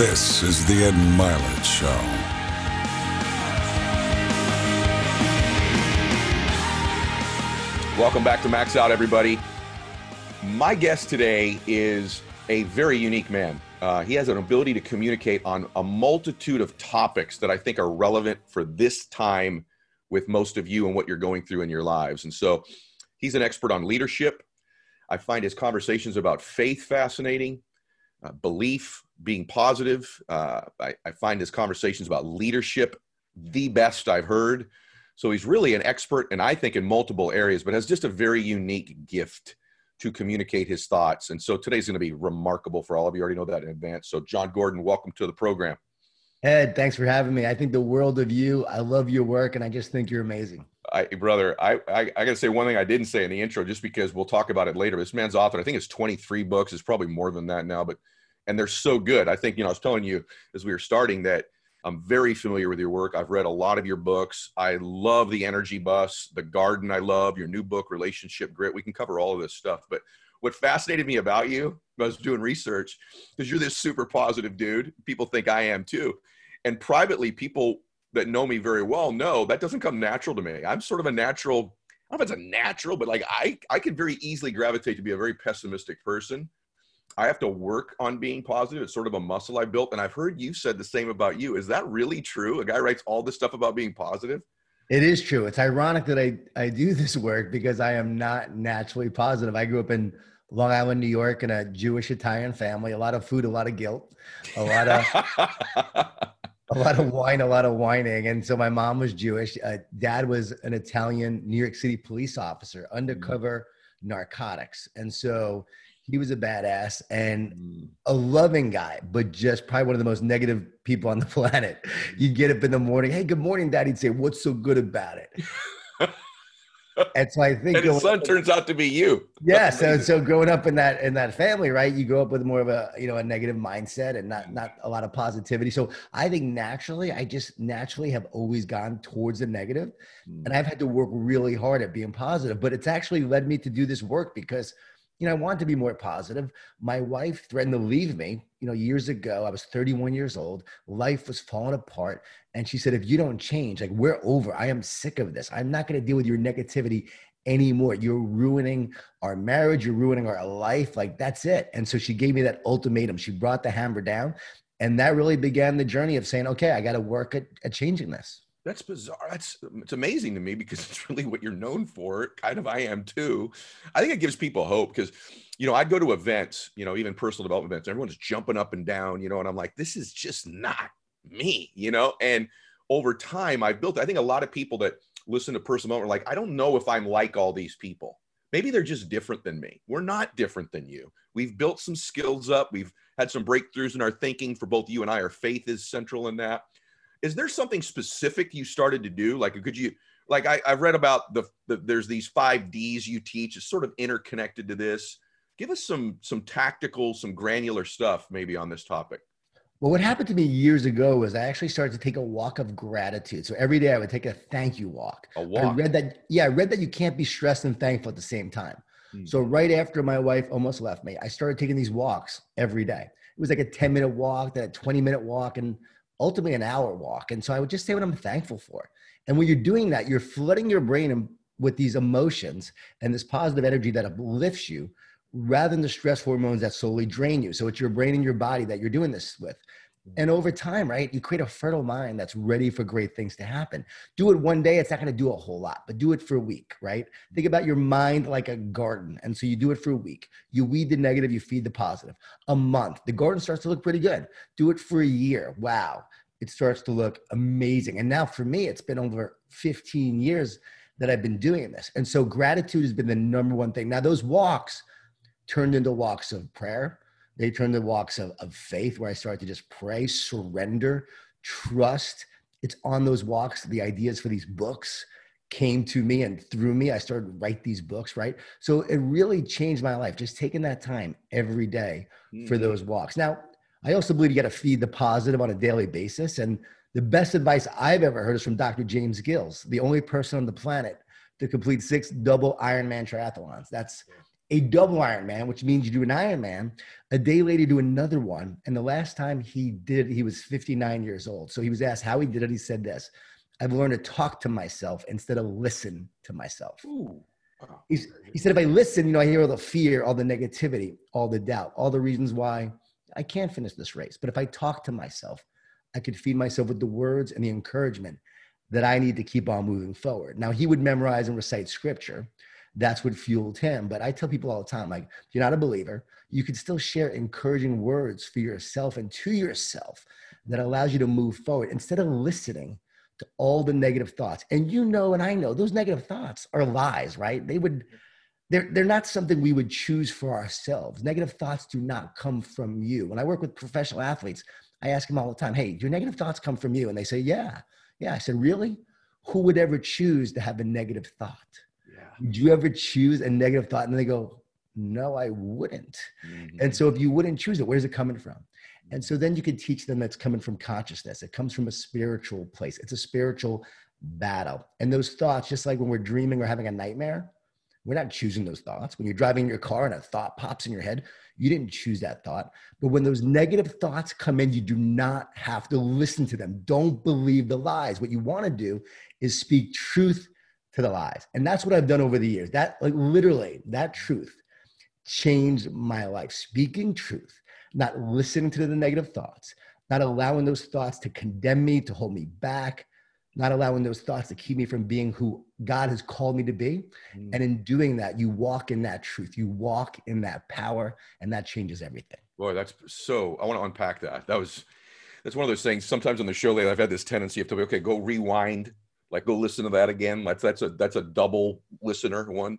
This is the Ed Mylett Show. Welcome back to Max Out, everybody. My guest today is a very unique man. Uh, he has an ability to communicate on a multitude of topics that I think are relevant for this time with most of you and what you're going through in your lives. And so he's an expert on leadership. I find his conversations about faith fascinating, uh, belief, being positive. Uh, I, I find his conversations about leadership the best I've heard. So he's really an expert, and I think in multiple areas, but has just a very unique gift to communicate his thoughts. And so today's going to be remarkable for all of you. Already know that in advance. So, Jon Gordon, welcome to the program. Ed, thanks for having me. I think the world of you. I love your work, and I just think you're amazing. I, brother, I, I, I got to say one thing I didn't say in the intro, just because we'll talk about it later. This man's author, I think it's 23 books. It's probably more than that now, but and they're so good. I think you know I was telling you as we were starting that I'm very familiar with your work. I've read a lot of your books. I love the Energy Bus, The Garden. I love your new book, Relationship Grit. We can cover all of this stuff. But what fascinated me about you, I was doing research, because you're this super positive dude. People think I am too. And privately, people that know me very well know that doesn't come natural to me. I'm sort of a natural, I don't know if it's a natural, but like I, I can very easily gravitate to be a very pessimistic person I have to work on being positive. It's sort of a muscle I built. And I've heard you said the same about you. Is that really true? A guy writes all this stuff about being positive? It is true. It's ironic that I, I do this work because I am not naturally positive. I grew up in Long Island, New York, in a Jewish Italian family. A lot of food, a lot of guilt, a lot of a lot of wine, a lot of whining. And so my mom was Jewish. Uh, dad was an Italian New York City police officer, undercover mm. narcotics. And so he was a badass and mm. a loving guy, but just probably one of the most negative people on the planet. You get up in the morning, hey, good morning, dad. He'd say, What's so good about it? and so I think and his son up, turns out to be you. yeah. So so growing up in that in that family, right? You grow up with more of a you know a negative mindset and not not a lot of positivity. So I think naturally, I just naturally have always gone towards the mm. and I've had to work really hard at being positive. But it's actually led me to do this work because you know, I wanted to be more positive. My wife threatened to leave me, you know, years ago. I was 31 years old. Life was falling apart. And she said, if you don't change, like, we're over. I am sick of this. I'm not going to deal with your negativity anymore. You're ruining our marriage. You're ruining our life. Like, that's it. And so she gave me that ultimatum. She brought the hammer down. And that really began the journey of saying, okay, I got to work at, at changing this. That's bizarre. That's it's amazing to me because it's really what you're known for. Kind of, I am too. I think it gives people hope because, you know, I'd go to events, you know, even personal development events. Everyone's jumping up and down, you know, and I'm like, this is just not me, you know. And over time, I built. I think a lot of people that listen to personal development are like, I don't know if I'm like all these people. Maybe they're just different than me. We're not different than you. We've built some skills up. We've had some breakthroughs in our thinking. For both you and I, our faith is central in that is there something specific you started to do? Like, could you, like, I, I read about the, the, there's these five D's you teach. It's sort of interconnected to this. Give us some, some tactical, some granular stuff maybe on this topic. Well, what happened to me years ago was I actually started to take a walk of gratitude. So every day I would take a thank you walk. A walk. I read that, yeah, I read that you can't be stressed and thankful at the same time. Mm-hmm. So right after my wife almost left me, I started taking these walks every day. It was like a 10 minute walk, then a 20 minute walk. And ultimately an hour walk. And so I would just say what I'm thankful for. And when you're doing that, you're flooding your brain with these emotions and this positive energy that uplifts you rather than the stress hormones that slowly drain you. So it's your brain and your body that you're doing this with. And over time, right, you create a fertile mind that's ready for great things to happen. Do it one day, it's not going to do a whole lot, but do it for a week, right? Think about your mind like a garden. And so you do it for a week. You weed the negative, you feed the positive. A month, the garden starts to look pretty good. Do it for a year. Wow, it starts to look amazing. And now for me, it's been over 15 years that I've been doing this. And so gratitude has been the number one thing. Now, those walks turned into walks of prayer they turned to walks of, of faith where I started to just pray, surrender, trust. It's on those walks, the ideas for these books came to me and through me i started to write these books right so it really changed my life just taking that time every day for mm-hmm. those walks now i also believe you got to feed the positive on a daily basis and the best advice i've ever heard is from dr james gills the only person on the planet to complete six double ironman triathlons that's a double Ironman, which means you do an Ironman, a day later do another one. And the last time he did it, he was 59 years old. So he was asked how he did it. He said this I've learned to talk to myself instead of listen to myself. Ooh. he said, if I listen, you know, I hear all the fear, all the negativity, all the doubt, all the reasons why I can't finish this race. But if I talk to myself, I could feed myself with the words and the encouragement that I need to keep on moving forward. Now, he would memorize and recite scripture. That's what fueled him. But I tell people all the time, like, you're not a believer, you can still share encouraging words for yourself and to yourself that allows you to move forward instead of listening to all the negative thoughts. And you know, and I know those negative thoughts are lies, right? They would, they're, they're not something we would choose for ourselves. Negative thoughts do not come from you. When I work with professional athletes, I ask them all the time, hey, do negative thoughts come from you? And they say, yeah. Yeah. I said, really? Who would ever choose to have a negative thought? Yeah. Would you ever choose a negative thought? And they go, no, I wouldn't. Mm-hmm. And so if you wouldn't choose it, where's it coming from? And so then you can teach them that's coming from consciousness. It comes from a spiritual place. It's a spiritual battle. And those thoughts, just like when we're dreaming or having a nightmare, we're not choosing those thoughts. When you're driving your car and a thought pops in your head, you didn't choose that thought. But when those negative thoughts come in, you do not have to listen to them. Don't believe the lies. What you want to do is speak truth to the lies. And that's what I've done over the years. That, like, literally, that truth changed my life. Speaking truth, not listening to the negative thoughts, not allowing those thoughts to condemn me, to hold me back, not allowing those thoughts to keep me from being who God has called me to be. Mm. And in doing that, you walk in that truth, you walk in that power, and that changes everything. Boy, that's so. I want to unpack that. That was, that's one of those things. Sometimes on the show lately, I've had this tendency of to be okay, go rewind, like go listen to that again. That's that's a that's a double listener one.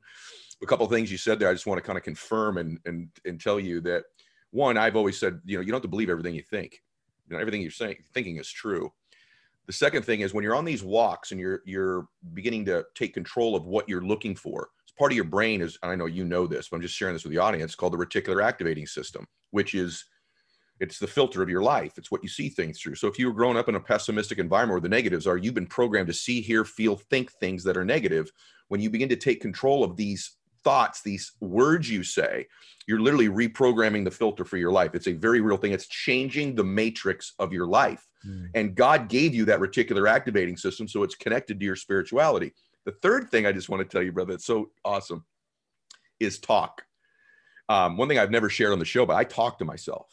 A couple things you said there, I just want to kind of confirm and and and tell you that one, I've always said, you know, you don't have to believe everything you think. You know, everything you're saying thinking is true the second thing is when you're on these walks and you're you're beginning to take control of what you're looking for. It's part of your brain is I know you know this, but I'm just sharing this with the audience called the reticular activating system, which is it's the filter of your life. It's what you see things through. So if you were growing up in a pessimistic environment where the negatives are, you've been programmed to see, hear, feel, think things that are negative. When you begin to take control of these thoughts, these words you say, you're literally reprogramming the filter for your life. It's a very real thing. It's changing the matrix of your life. Mm. And God gave you that reticular activating system, so it's connected to your spirituality. The third thing I just want to tell you, brother, it's so awesome, is talk. Um, one thing I've never shared on the show, but I talk to myself.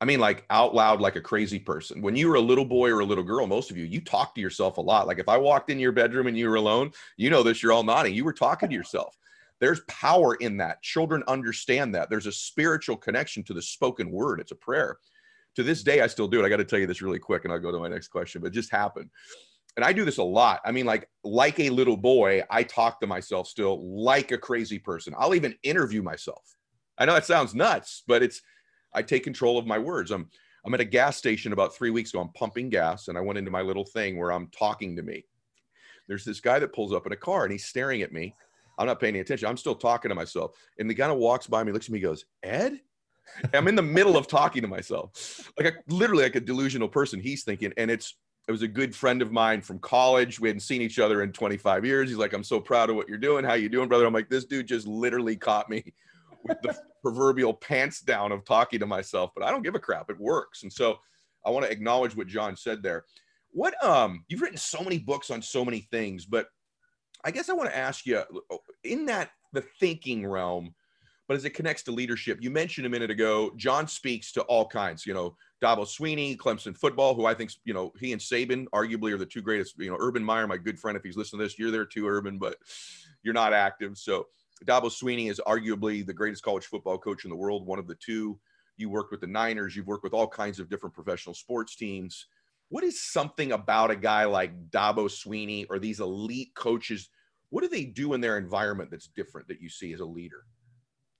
I mean, like out loud, like a crazy person. When you were a little boy or a little girl, most of you, you talk to yourself a lot. Like if I walked in your bedroom and you were alone, you know this, you're all nodding. You were talking to yourself. There's power in that. Children understand that. There's a spiritual connection to the spoken word. It's a prayer to this day, I still do it. I got to tell you this really quick, and I'll go to my next question. But it just happened, and I do this a lot. I mean, like like a little boy, I talk to myself still like a crazy person. I'll even interview myself. I know that sounds nuts, but it's I take control of my words. I'm I'm at a gas station about three weeks ago. I'm pumping gas, and I went into my little thing where I'm talking to me. There's this guy that pulls up in a car, and he's staring at me. I'm not paying any attention. I'm still talking to myself. And the guy walks by me, looks at me, goes, Ed? I'm in the middle of talking to myself, like literally like a delusional person. He's thinking, and it's it was a good friend of mine from college. We hadn't seen each other in 25 years. He's like, I'm so proud of what you're doing. How you doing, brother? I'm like, this dude just literally caught me with the proverbial pants down of talking to myself, but I don't give a crap. It works. And so I want to acknowledge what Jon said there. What um you've written so many books on so many things, but I guess I want to ask you in that the thinking realm, but as it connects to leadership, you mentioned a minute ago, Jon speaks to all kinds, you know, Dabo Swinney, Clemson football, who I think, you know, he and Saban arguably are the two greatest, you know, Urban Meyer, my good friend, if he's listening to this, you're there too, Urban, but you're not active. So Dabo Swinney is arguably the greatest college football coach in the world, one of the two. You worked with the Niners, you've worked with all kinds of different professional sports teams. What is something about a guy like Dabo Swinney or these elite coaches? What do they do in their environment that's different that you see as a leader?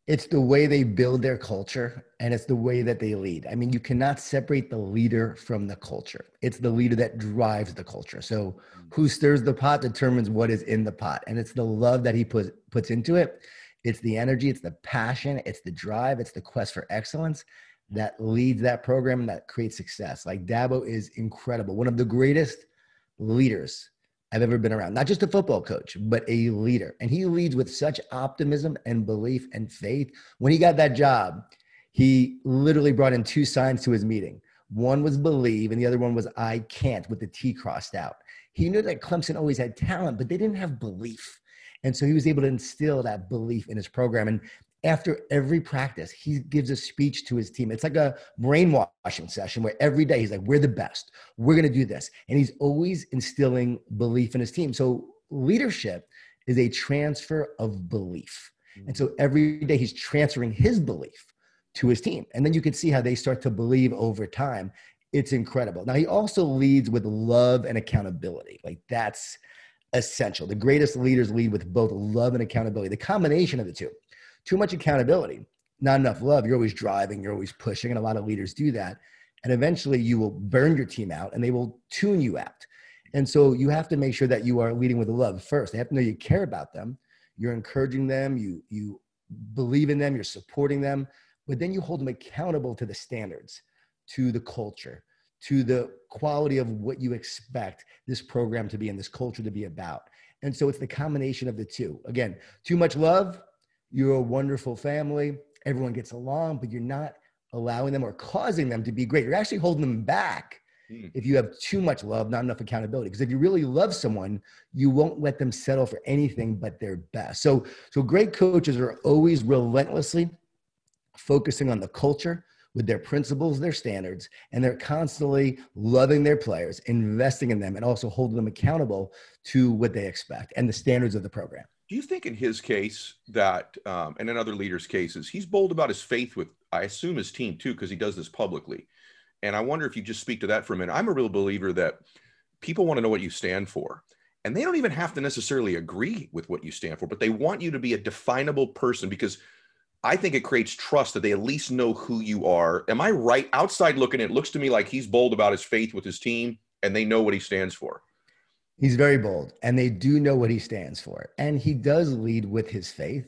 It's the way they build their culture and it's the way that they lead. I mean, you cannot separate the leader from the culture. It's the leader that drives the culture. So, mm. who stirs the pot determines what is in the pot, and it's the love that he puts puts into it. It's the energy, it's the passion, it's the drive, it's the quest for excellence that leads that program that creates success. Like Dabo is incredible, one of the greatest leaders I've ever been around. Not just a football coach, but a leader. And he leads with such optimism and belief and faith. When he got that job, he literally brought in two signs to his meeting. One was believe, and the other one was I can't with the T crossed out. He knew that Clemson always had talent, but they didn't have belief. And so he was able to instill that belief in his program. And after every practice, he gives a speech to his team. It's like a brainwashing session where every day he's like, We're the best. We're going to do this. And he's always instilling belief in his team. So leadership is a transfer of belief. And so mm-hmm. every day he's transferring his belief to his team. And then you can see how they start to believe over time. It's incredible. Now, he also leads with love and accountability. Like that's essential. The greatest leaders lead with both love and accountability, the combination of the two. Too much accountability, not enough love. You're always driving, you're always pushing, and a lot of leaders do that. And eventually you will burn your team out and they will tune you out. And so you have to make sure that you are leading with love first. They have to know you care about them, you're encouraging them, you you believe in them, you're supporting them, but then you hold them accountable to the standards, to the culture, to the quality of what you expect this program to be and this culture to be about. And so it's the combination of the two. Again, too much love, you're a wonderful family, everyone gets along, but you're not allowing them or causing them to be great. You're actually holding them back mm. if you have too much love, not enough accountability. Because if you really love someone, you won't let them settle for anything but their best. So, so great coaches are always relentlessly focusing on the culture with their principles, their standards, and they're constantly loving their players, investing in them, and also holding them accountable to what they expect and the standards of the program. Do you think in his case that, um, and in other leaders' cases, he's bold about his faith with, I assume, his team too, because he does this publicly. And I wonder if you just speak to that for a minute. I'm a real believer that people want to know what you stand for. And they don't even have to necessarily agree with what you stand for, but they want you to be a definable person because I think it creates trust that they at least know who you are. Am I right? Outside looking, it looks to me like he's bold about his faith with his team and they know what he stands for. He's very bold and they do know what he stands for. And he does lead with his faith.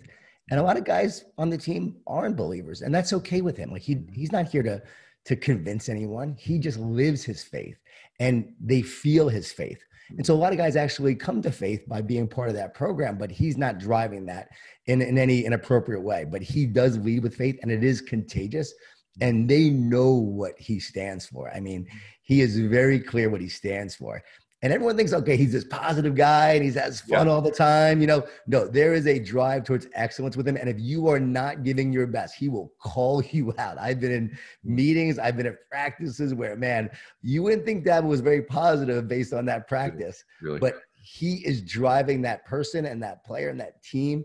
And a lot of guys on the team aren't believers, and that's okay with him. Like he he's not here to to convince anyone. He just lives his faith and they feel his faith. And so a lot of guys actually come to faith by being part of that program, but he's not driving that in, in any inappropriate way. But he does lead with faith and it is contagious. And they know what he stands for. I mean, he is very clear what he stands for and everyone thinks, okay, he's this positive guy and he's has fun yeah. all the time. You know, no, there is a drive towards excellence with him. And if you are not giving your best, he will call you out. I've been in mm. meetings, I've been at practices where, man, you wouldn't think that was very positive based on that practice. Really? But he is driving that person and that player and that team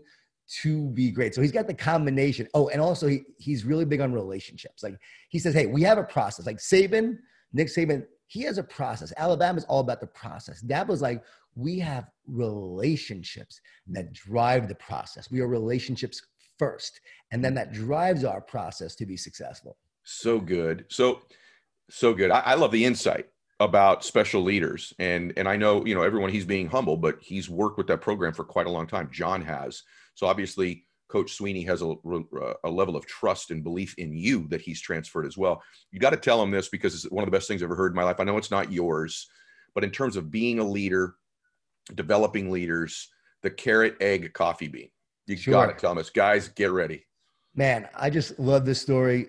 to be great. So he's got the combination. Oh, and also he, he's really big on relationships. Like he says, hey, we have a process. Like Saban, Nick Saban he has a process. Alabama is all about the process. Dabo's like, we have relationships that drive the process. We are relationships first, and then that drives our process to be successful. So good. So, so good. I, I love the insight about special leaders and and I know you know everyone he's being humble but he's worked with that program for quite a long time Jon has so obviously Coach Swinney has a, a level of trust and belief in you that he's transferred as well. You got to tell him this because it's one of the best things I've ever heard in my life. I know it's not yours, but in terms of being a leader, developing leaders, the carrot, egg, coffee bean. You sure. got to tell us, guys, get ready. Man, I just love this story.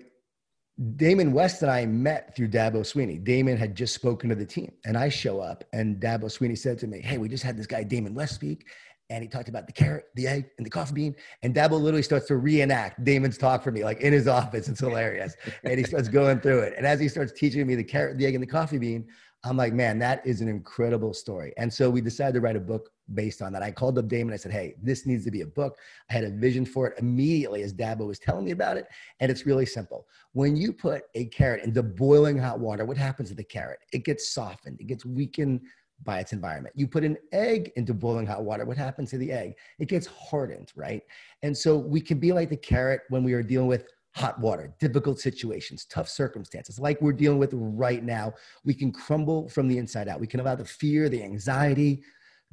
Damon West and I met through Dabo Swinney. Damon had just spoken to the team, and I show up, and Dabo Swinney said to me, "Hey, we just had this guy Damon West speak, and he talked about the carrot, the egg, and the coffee bean. And Dabo literally starts to reenact Damon's talk for me, like in his office. It's hilarious. and he starts going through it. And as he starts teaching me the carrot, the egg, and the coffee bean, I'm like, man, that is an incredible story. And so we decided to write a book based on that. I called up Damon. I said, hey, this needs to be a book. I had a vision for it immediately as Dabo was telling me about it. And it's really simple. When you put a carrot into boiling hot water, what happens to the carrot? It gets softened, it gets weakened by its environment. You put an egg into boiling hot water, what happens to the egg? It gets hardened, right? And so we can be like the carrot when we are dealing with hot water, difficult situations, tough circumstances, like we're dealing with right now. We can crumble from the inside out. We can allow the fear, the anxiety,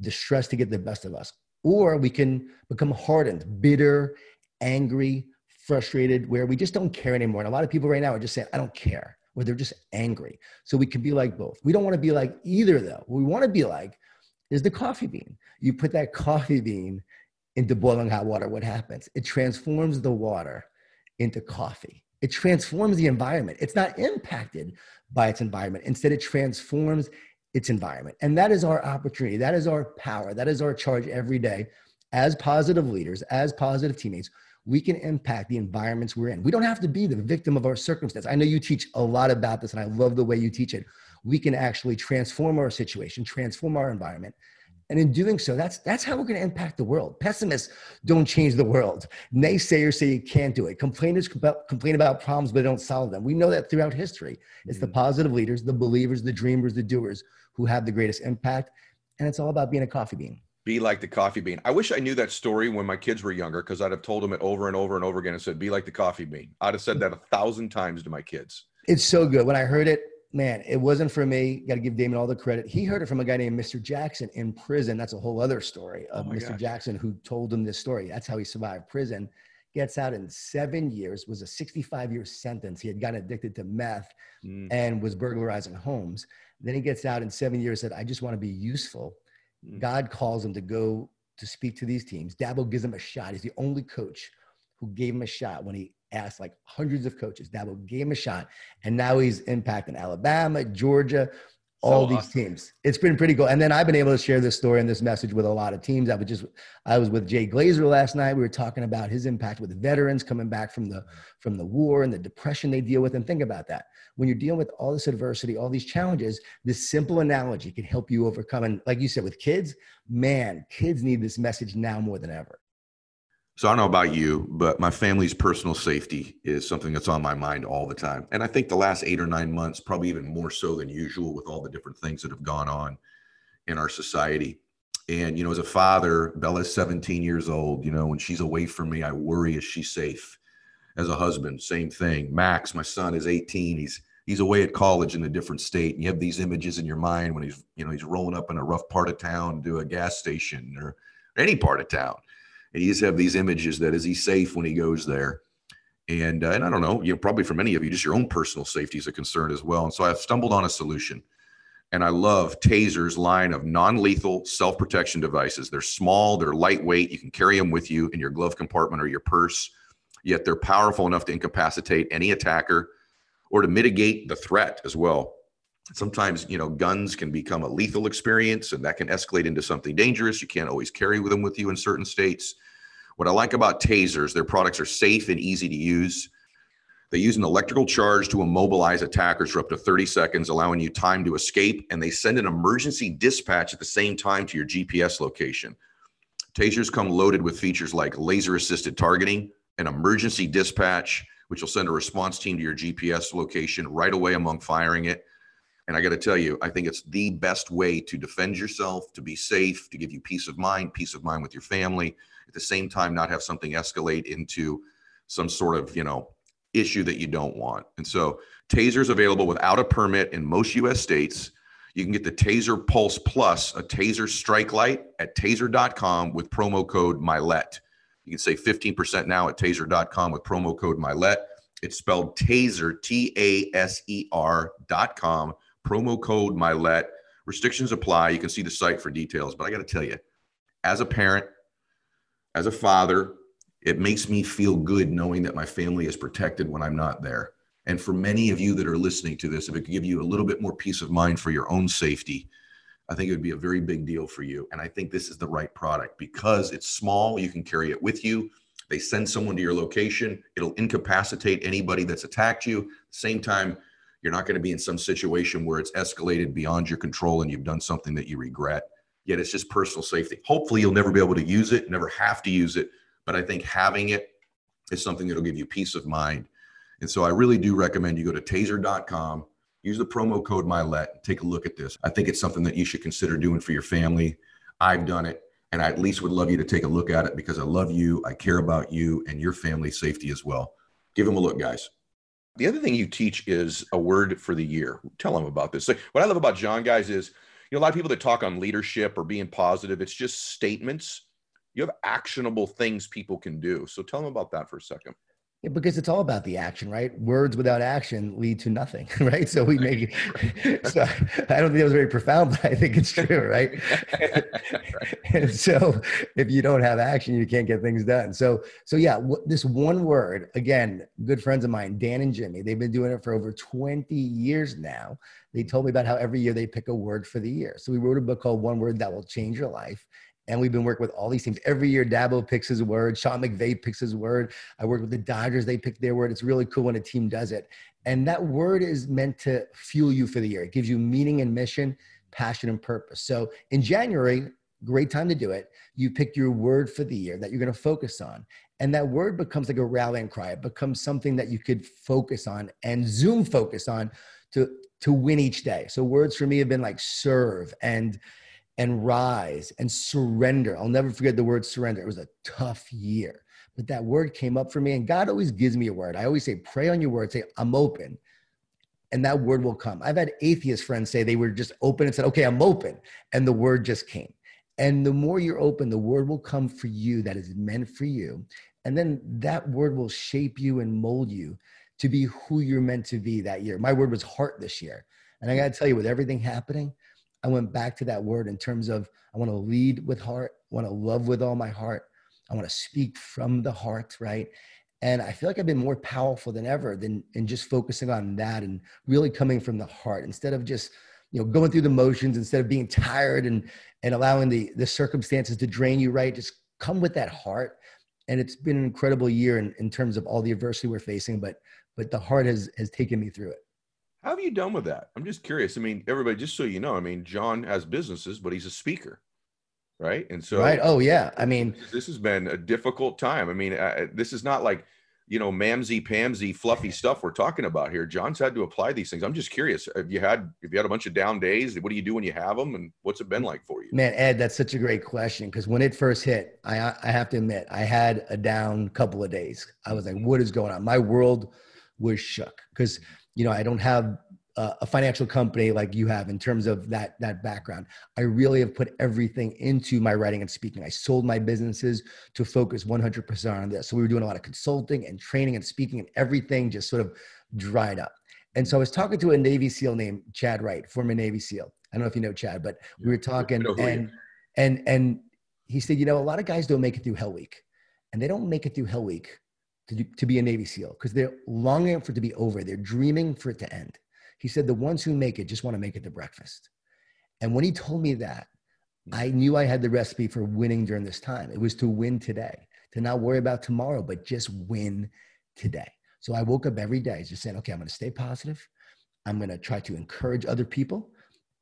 the stress to get the best of us. Or we can become hardened, bitter, angry, frustrated, where we just don't care anymore. And a lot of people right now are just saying, I don't care where they're just angry. So we can be like both. We don't want to be like either, though. What we want to be like is the coffee bean. You put that coffee bean into boiling hot water, what happens? It transforms the water into coffee. It transforms the environment. It's not impacted by its environment. Instead, it transforms its environment. And that is our opportunity. That is our power. That is our charge every day as positive leaders, as positive teammates. We can impact the environments we're in. We don't have to be the victim of our circumstance. I know you teach a lot about this, and I love the way you teach it. We can actually transform our situation, transform our environment, and in doing so, that's that's how we're going to impact the world. Pessimists don't change the world. Naysayers say you can't do it. Complainers complain about problems but don't solve them. We know that throughout history. It's the mm. positive leaders, the believers, the dreamers, the doers who have the greatest impact. And it's all about being a coffee bean. Be like the coffee bean. I wish I knew that story when my kids were younger because I'd have told them it over and over and over again and said, "Be like the coffee bean." I'd have said that a thousand times to my kids. It's so good. When I heard it, man, it wasn't for me. Got to give Damon all the credit. He heard it from a guy named Mr. Jackson in prison. That's a whole other story of oh Mr. Gosh. Jackson who told him this story. That's how he survived prison. Gets out in seven years, was a 65 year sentence. He had gotten addicted to meth mm. and was burglarizing homes. Then he gets out in seven years, said, I just want to be useful. Mm. God calls him to go to speak to these teams. Dabo gives him a shot. He's the only coach who gave him a shot when he asked like hundreds of coaches. Dabo gave him a shot, and now he's impacting Alabama, Georgia, all so these awesome. teams. It's been pretty cool. And then I've been able to share this story and this message with a lot of teams. I was just I was with Jay Glazer last night. We were talking about his impact with veterans coming back from the from the war and the depression they deal with. And think about that. When you're dealing with all this adversity, all these challenges, this simple analogy can help you overcome. And like you said, with kids, man, kids need this message now more than ever. So I don't know about you, but my family's personal safety is something that's on my mind all the time. And I think the last eight or nine months, probably even more so than usual with all the different things that have gone on in our society. And, you know, as a father, Bella's 17 years old. You know, when she's away from me, I worry, is she safe? As a husband, same thing. Max, my son, is 18. He's he's away at college in a different state. And you have these images in your mind when he's, you know, he's rolling up in a rough part of town to a gas station or any part of town and you just have these images that is he safe when he goes there? And uh, and i don't know you know probably for many of you just your own personal safety is a concern as well. And so i've stumbled on a solution. And i love taser's line of non-lethal self-protection devices. They're small they're lightweight you can carry them with you in your glove compartment or your purse yet they're powerful enough to incapacitate any attacker or to mitigate the threat as well. Sometimes you know guns can become a lethal experience and that can escalate into something dangerous. You can't always carry them with you in certain states what i like about tasers their products are safe and easy to use they use an electrical charge to immobilize attackers for up to 30 seconds allowing you time to escape and they send an emergency dispatch at the same time to your gps location tasers come loaded with features like laser assisted targeting an emergency dispatch which will send a response team to your gps location right away among firing it and I got to tell you, I think it's the best way to defend yourself, to be safe, to give you peace of mind, peace of mind with your family. The same time, not have something escalate into some sort of, you know, issue that you don't want. And so, tasers available without a permit in most US states. You can get the Taser Pulse Plus, a Taser strike light at taser.com with promo code MYLETT. You can save 15% now at taser.com with promo code MYLETT. It's spelled Taser, T A S E R.com promo code MYLETT. Restrictions apply. You can see the site for details. But I got to tell you, as a parent, as a father, it makes me feel good knowing that my family is protected when I'm not there. And for many of you that are listening to this, if it could give you a little bit more peace of mind for your own safety, I think it would be a very big deal for you. And I think this is the right product because it's small. You can carry it with you. They send someone to your location. It'll incapacitate anybody that's attacked you. Same time, you're not going to be in some situation where it's escalated beyond your control and you've done something that you regret. Yet it's just personal safety. Hopefully, you'll never be able to use it, never have to use it. But I think having it is something that'll give you peace of mind. And so I really do recommend you go to taser.com, use the promo code MYLETT, take a look at this. I think it's something that you should consider doing for your family. I've done it, and I at least would love you to take a look at it because I love you, I care about you, and your family's safety as well. Give them a look, guys. The other thing you teach is a word for the year. Tell them about this. So what I love about Jon, guys, is know a lot of people that talk on leadership or being positive. It's just statements. You have actionable things people can do. So tell them about that for a second. Yeah, because it's all about the action, right? Words without action lead to nothing, right? So we make it. So I don't think that was very profound, but I think it's true, right? and so if you don't have action, you can't get things done. So so yeah, this one word again. Good friends of mine, Dan and Jimmy, they've been doing it for over 20 years now. They told me about how every year they pick a word for the year. So we wrote a book called One Word That Will Change Your Life. And we've been working with all these teams. Every year, Dabo picks his word. Sean McVay picks his word. I work with the Dodgers. They pick their word. It's really cool when a team does it. And that word is meant to fuel you for the year. It gives you meaning and mission, passion and purpose. So in January, great time to do it. You pick your word for the year that you're going to focus on. And that word becomes like a rallying cry. It becomes something that you could focus on and Zoom focus on to, to win each day. So words for me have been like serve and and rise and surrender. I'll never forget the word surrender. It was a tough year, but that word came up for me. And God always gives me a word. I always say, pray on your word, say, I'm open. And that word will come. I've had atheist friends say they were just open and said, okay, I'm open. And the word just came. And the more you're open, the word will come for you that is meant for you. And then that word will shape you and mold you to be who you're meant to be that year. My word was heart this year. And I got to tell you, with everything happening, I went back to that word in terms of I want to lead with heart, want to love with all my heart, I want to speak from the heart, right? And I feel like I've been more powerful than ever than in just focusing on that and really coming from the heart instead of just you know going through the motions instead of being tired and and allowing the the circumstances to drain you right? Just come with that heart. And it's been an incredible year in, in terms of all the adversity we're facing but but the heart has has taken me through it how have you done with that? I'm just curious. I mean, everybody, just so you know, I mean, Jon has businesses, but he's a speaker, right? And so, right. Oh yeah. I mean, this has been a difficult time. I mean, uh, this is not like you know, mamsy pamsy fluffy stuff we're talking about here. Jon's had to apply these things. I'm just curious. Have you had have you had a bunch of down days? What do you do when you have them, and what's it been like for you? Man, Ed, that's such a great question because when it first hit, I I have to admit I had a down couple of days. I was like, what is going on? My world was shook because you know, I don't have a financial company like you have in terms of that that background. I really have put everything into my writing and speaking. I sold my businesses to focus 100% on this. So we were doing a lot of consulting and training and speaking, and everything just sort of dried up. And so I was talking to a Navy SEAL named Chad Wright, former Navy SEAL. I don't know if you know Chad, but we were talking, and and and he said, you know, a lot of guys don't make it through Hell Week, and they don't make it through Hell Week to, do, to be a Navy SEAL because they're longing for it to be over. They're dreaming for it to end. He said, the ones who make it just want to make it to breakfast. And when he told me that, hmm. I knew I had the recipe for winning during this time. It was to win today, to not worry about tomorrow, but just win today. So I woke up every day just saying, okay, I'm going to stay positive. I'm going to try to encourage other people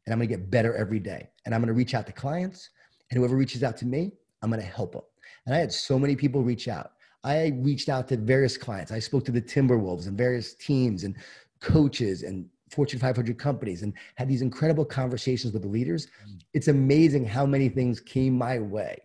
and I'm going to get better every day. And I'm going to reach out to clients and whoever reaches out to me, I'm going to help them. And I had so many people reach out. I reached out to various clients. I spoke to the Timberwolves and various teams and coaches and Fortune 500 companies and had these incredible conversations with the leaders. It's amazing how many things came my way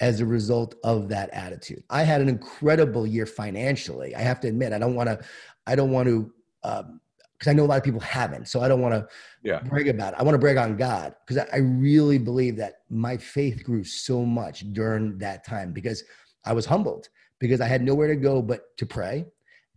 as a result of that attitude. I had an incredible year financially. I have to admit, I don't want to, I don't want to, um, because I know a lot of people haven't. So I don't want to yeah. brag about it. I want to brag on God because I really believe that my faith grew so much during that time because I was humbled because I had nowhere to go but to pray.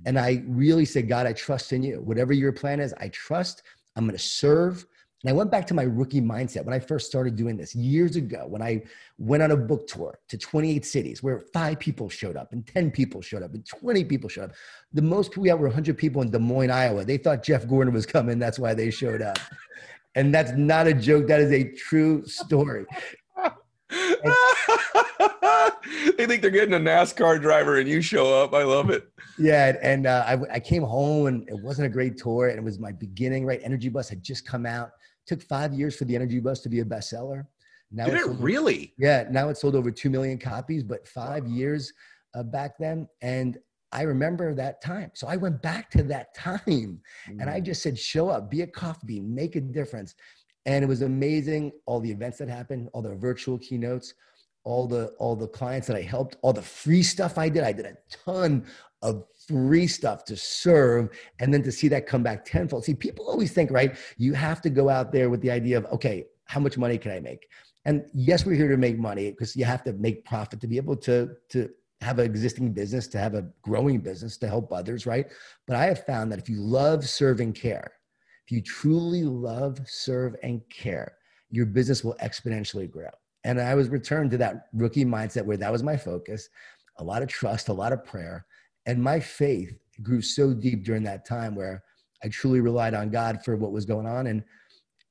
And I really said, God, I trust in you. Whatever your plan is, I trust. I'm going to serve. And I went back to my rookie mindset when I first started doing this years ago, when I went on a book tour to 28 cities where five people showed up and 10 people showed up and 20 people showed up. The most we had were 100 people in Des Moines, Iowa. They thought Jeff Gordon was coming. That's why they showed up. And that's not a joke. That is a true story. they think they're getting a NASCAR driver and you show up. I love it. Yeah. And uh, I, I came home and it wasn't a great tour. And it was my beginning, right? Energy Bus had just come out. It took five years for the Energy Bus to be a bestseller. Now Did it really? yeah. Now it sold over 2 million copies, but five years uh, back then. And I remember that time. So I went back to that time mm. and I mm. just said, show up, be a coffee bean, make a difference. And it was amazing. All the events that happened, all the virtual keynotes, all the all the clients that I helped, all the free stuff I did. I did a ton of free stuff to serve and then to see that come back tenfold. See, people always think, right? You have to go out there with the idea of, okay, how much money can I make? And yes, we're here to make money because you have to make profit to be able to to have an existing business, to have a growing business, to help others, right? But I have found that if you love, serving care, if you truly love, serve, and care, your business will exponentially grow. And I was returned to that rookie mindset where that was my focus, a lot of trust, a lot of prayer. And my faith grew so deep during that time where I truly relied on God for what was going on. And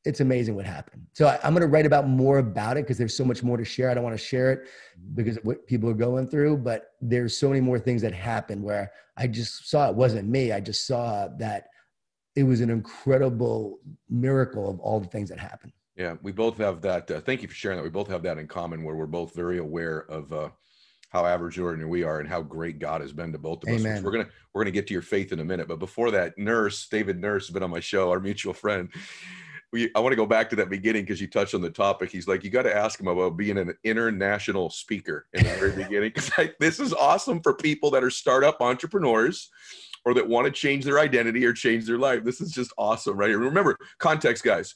it's amazing what happened. So I, am going to write about more about it because there's so much more to share. I don't want to share it mm-hmm. because of what people are going through, but there's so many more things that happened where I just saw it wasn't me. I just saw that it was an incredible miracle of all the things that happened. Yeah, we both have that. Uh, thank you for sharing that. We both have that in common where we're both very aware of uh, how average ordinary we are and how great God has been to both of Amen. us. We're gonna we're gonna get to your faith in a minute, but before that, Nurse David Nurse has been on my show, our mutual friend we, I want to go back to that beginning because you touched on the topic. He's like, you got to ask him about being an international speaker in the very beginning because this is awesome for people that are startup entrepreneurs or that want to change their identity or change their life. This is just awesome, right? Remember, context, guys.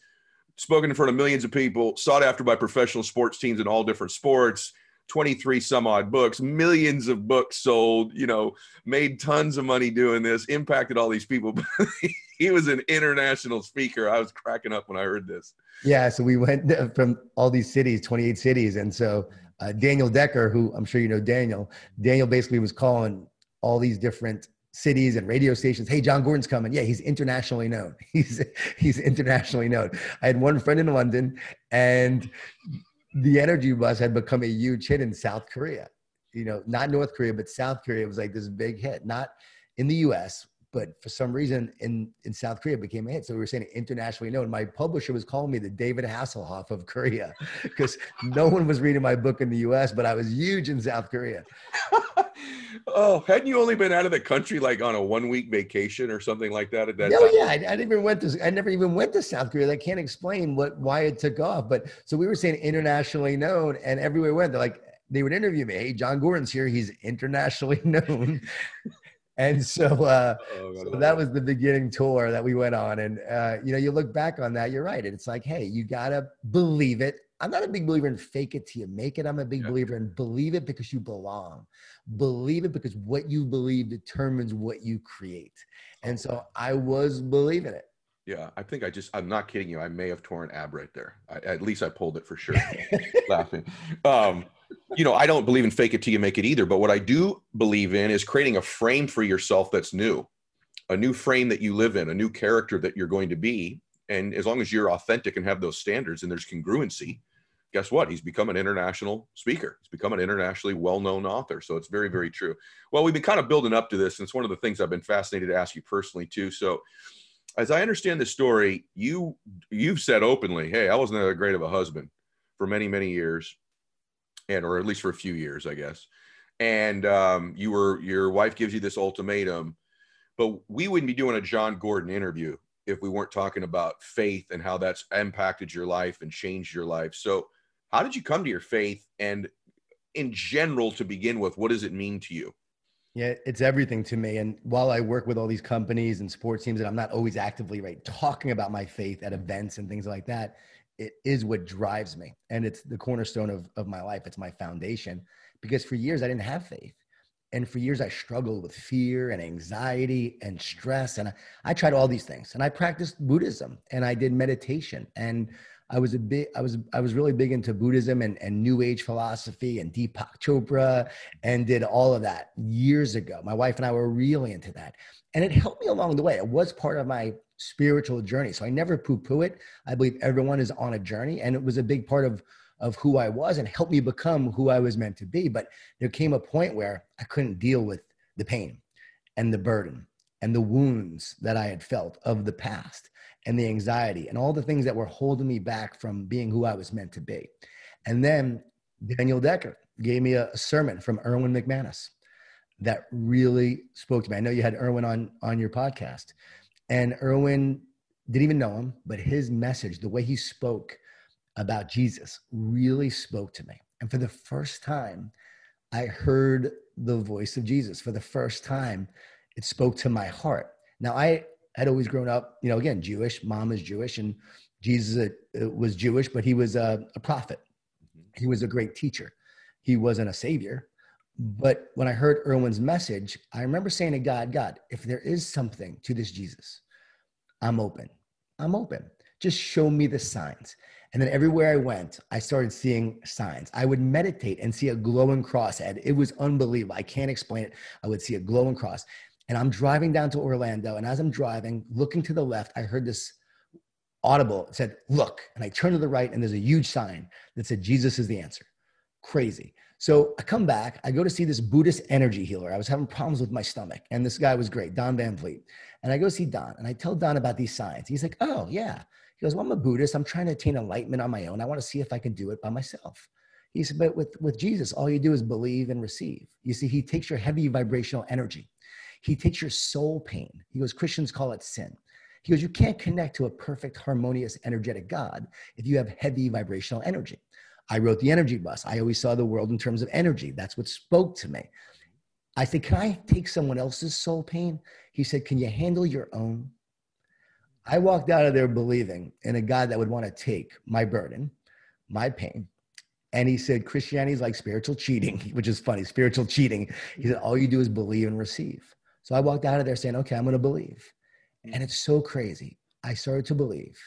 Spoken in front of millions of people, sought after by professional sports teams in all different sports 23 some odd books, millions of books sold, you know, made tons of money doing this, impacted all these people. he was an international speaker. I was cracking up when I heard this. Yeah. So we went from all these cities, 28 cities. And so uh, Daniel Decker, who I'm sure you know Daniel, Daniel basically was calling all these different cities and radio stations. Hey, Jon Gordon's coming. Yeah, he's internationally known. He's he's internationally known. I had one friend in London, and the energy bus had become a huge hit in South Korea. You know, not North Korea, but South Korea was like this big hit. Not in the U.S., but for some reason in in South Korea became a hit. So we were saying internationally known. My publisher was calling me the David Hasselhoff of Korea because no one was reading my book in the U.S., but I was huge in South Korea. Oh, hadn't you only been out of the country like on a one week vacation or something like that at that no, yeah, I, I, even went to. I never even went to South Korea. I can't explain what why it took off. But so we were saying internationally known, and everywhere we went, they're like they would interview me. Hey, Jon Gordon's here. He's internationally known. and so, uh, oh, so that was the beginning tour that we went on. And uh, you know, you look back on that, you're right. It's like, hey, you gotta believe it. I'm not a big believer in fake it till you make it. I'm a big yeah. believer in believe it because you belong. Believe it because what you believe determines what you create. And so I was believing it. Yeah, I think I just, I'm not kidding you. I may have torn ab right there. I, at least I pulled it for sure. laughing. Um, you know, I don't believe in fake it till you make it either. But what I do believe in is creating a frame for yourself that's new, a new frame that you live in, a new character that you're going to be. And as long as you're authentic and have those standards and there's congruency, guess what? He's become an international speaker. He's become an internationally well-known author. So it's very, very true. Well, we've been kind of building up to this, and it's one of the things I've been fascinated to ask you personally too. So, as I understand the story, you you've said openly, "Hey, I wasn't that great of a husband for many, many years, and or at least for a few years, I guess." And um, you were your wife gives you this ultimatum, but we wouldn't be doing a Jon Gordon interview if we weren't talking about faith and how that's impacted your life and changed your life. So how did you come to your faith? And in general, to begin with, what does it mean to you? Yeah, it's everything to me. And while I work with all these companies and sports teams, and I'm not always actively right talking about my faith at events and things like that, it is what drives me. And it's the cornerstone of, of my life. It's my foundation. Because for years I didn't have faith. And for years I struggled with fear and anxiety and stress. And I, I tried all these things. And I practiced Buddhism and I did meditation. And I was a big, I was, I was really big into Buddhism and, and New Age philosophy and Deepak Chopra and did all of that years ago. My wife and I were really into that. And it helped me along the way. It was part of my spiritual journey. So I never poo poo it. I believe everyone is on a journey. And it was a big part of, of who I was and helped me become who I was meant to be. But there came a point where I couldn't deal with the pain and the burden and the wounds that I had felt of the past and the anxiety and all the things that were holding me back from being who I was meant to be. And then Daniel Decker gave me a, sermon from Erwin McManus that really spoke to me. I know you had Erwin on on your podcast, and Erwin didn't even know him, but his message, the way he spoke about Jesus, really spoke to me. And for the first time, I heard the voice of Jesus. For the first time, it spoke to my heart. Now, I had always grown up, you know, again, Jewish. Mom is Jewish, and Jesus uh, was Jewish, but he was a, a prophet. Mm-hmm. He was a great teacher. He wasn't a savior, But when I heard Erwin's message, I remember saying to God, God, if there is something to this Jesus, I'm open. I'm open. Just show me the signs. And then everywhere I went, I started seeing signs. I would meditate and see a glowing cross, Ed. It was unbelievable. I can't explain it. I would see a glowing cross. And I'm driving down to Orlando. And as I'm driving, looking to the left, I heard this audible. It said, Look. And I turn to the right, and there's a huge sign that said, Jesus is the answer. Crazy. So I come back, I go to see this Buddhist energy healer. I was having problems with my stomach, and this guy was great, Don Van Vliet. And I go see Don, and I tell Don about these signs. He's like, Oh, yeah. He goes, Well, I'm a Buddhist. I'm trying to attain enlightenment on my own. I want to see if I can do it by myself. He said, But with, with Jesus, all you do is believe and receive. You see, he takes your heavy vibrational energy, he takes your soul pain. He goes, Christians call it sin. He goes, You can't connect to a perfect, harmonious, energetic God if you have heavy vibrational energy. I wrote the energy bus. I always saw the world in terms of energy. That's what spoke to me. I said, Can I take someone else's soul pain? He said, Can you handle your own? I walked out of there believing in a God that would want to take my burden, my pain. And he said, Christianity is like spiritual cheating, which is funny, spiritual cheating. He said, All you do is believe and receive. So I walked out of there saying, Okay, I'm going to believe. And it's so crazy. I started to believe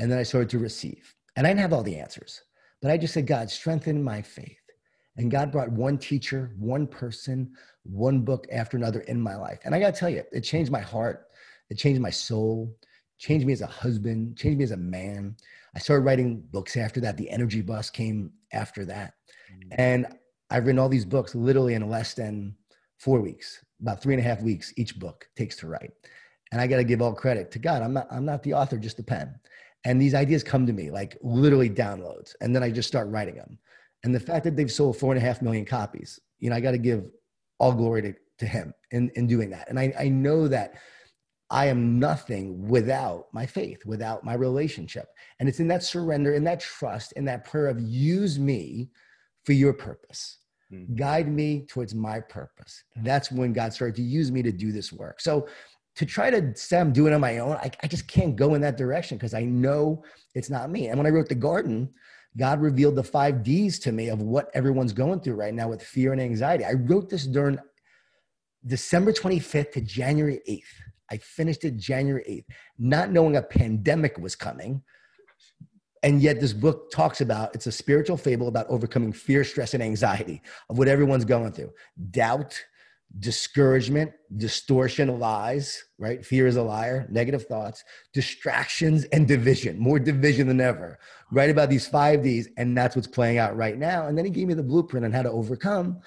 and then I started to receive. And I didn't have all the answers. But I just said, God, strengthen my faith. And God brought one teacher, one person, one book after another in my life. And I got to tell you, it changed my heart. It changed my soul, changed me as a husband, changed me as a man. I started writing books after that. The Energy Bus came after that. Mm-hmm. And I've written all these books literally in less than four weeks, about three and a half weeks each book takes to write. And I got to give all credit to God. I'm not, I'm not the author, just the pen. And these ideas come to me like literally downloads. And then I just start writing them. And the fact that they've sold four and a half million copies, you know, I got to give all glory to, to him in, in doing that. And I, I know that I am nothing without my faith, without my relationship. And it's in that surrender, in that trust, in that prayer of use me for your purpose. Mm-hmm. Guide me towards my purpose. That's when God started to use me to do this work. So to try to say I'm doing it on my own, I, I just can't go in that direction because I know it's not me. And when I wrote The Garden, God revealed the five D's to me of what everyone's going through right now with fear and anxiety. I wrote this during December 25th to January 8th. I finished it January 8th, not knowing a pandemic was coming. And yet, this book talks about it's a spiritual fable about overcoming fear, stress, and anxiety of what everyone's going through doubt, discouragement, distortion, lies, right? Fear is a liar, negative thoughts, distractions, and division. More division than ever. Write about these five Ds, and that's what's playing out right now. And then he gave me the blueprint on how to overcome.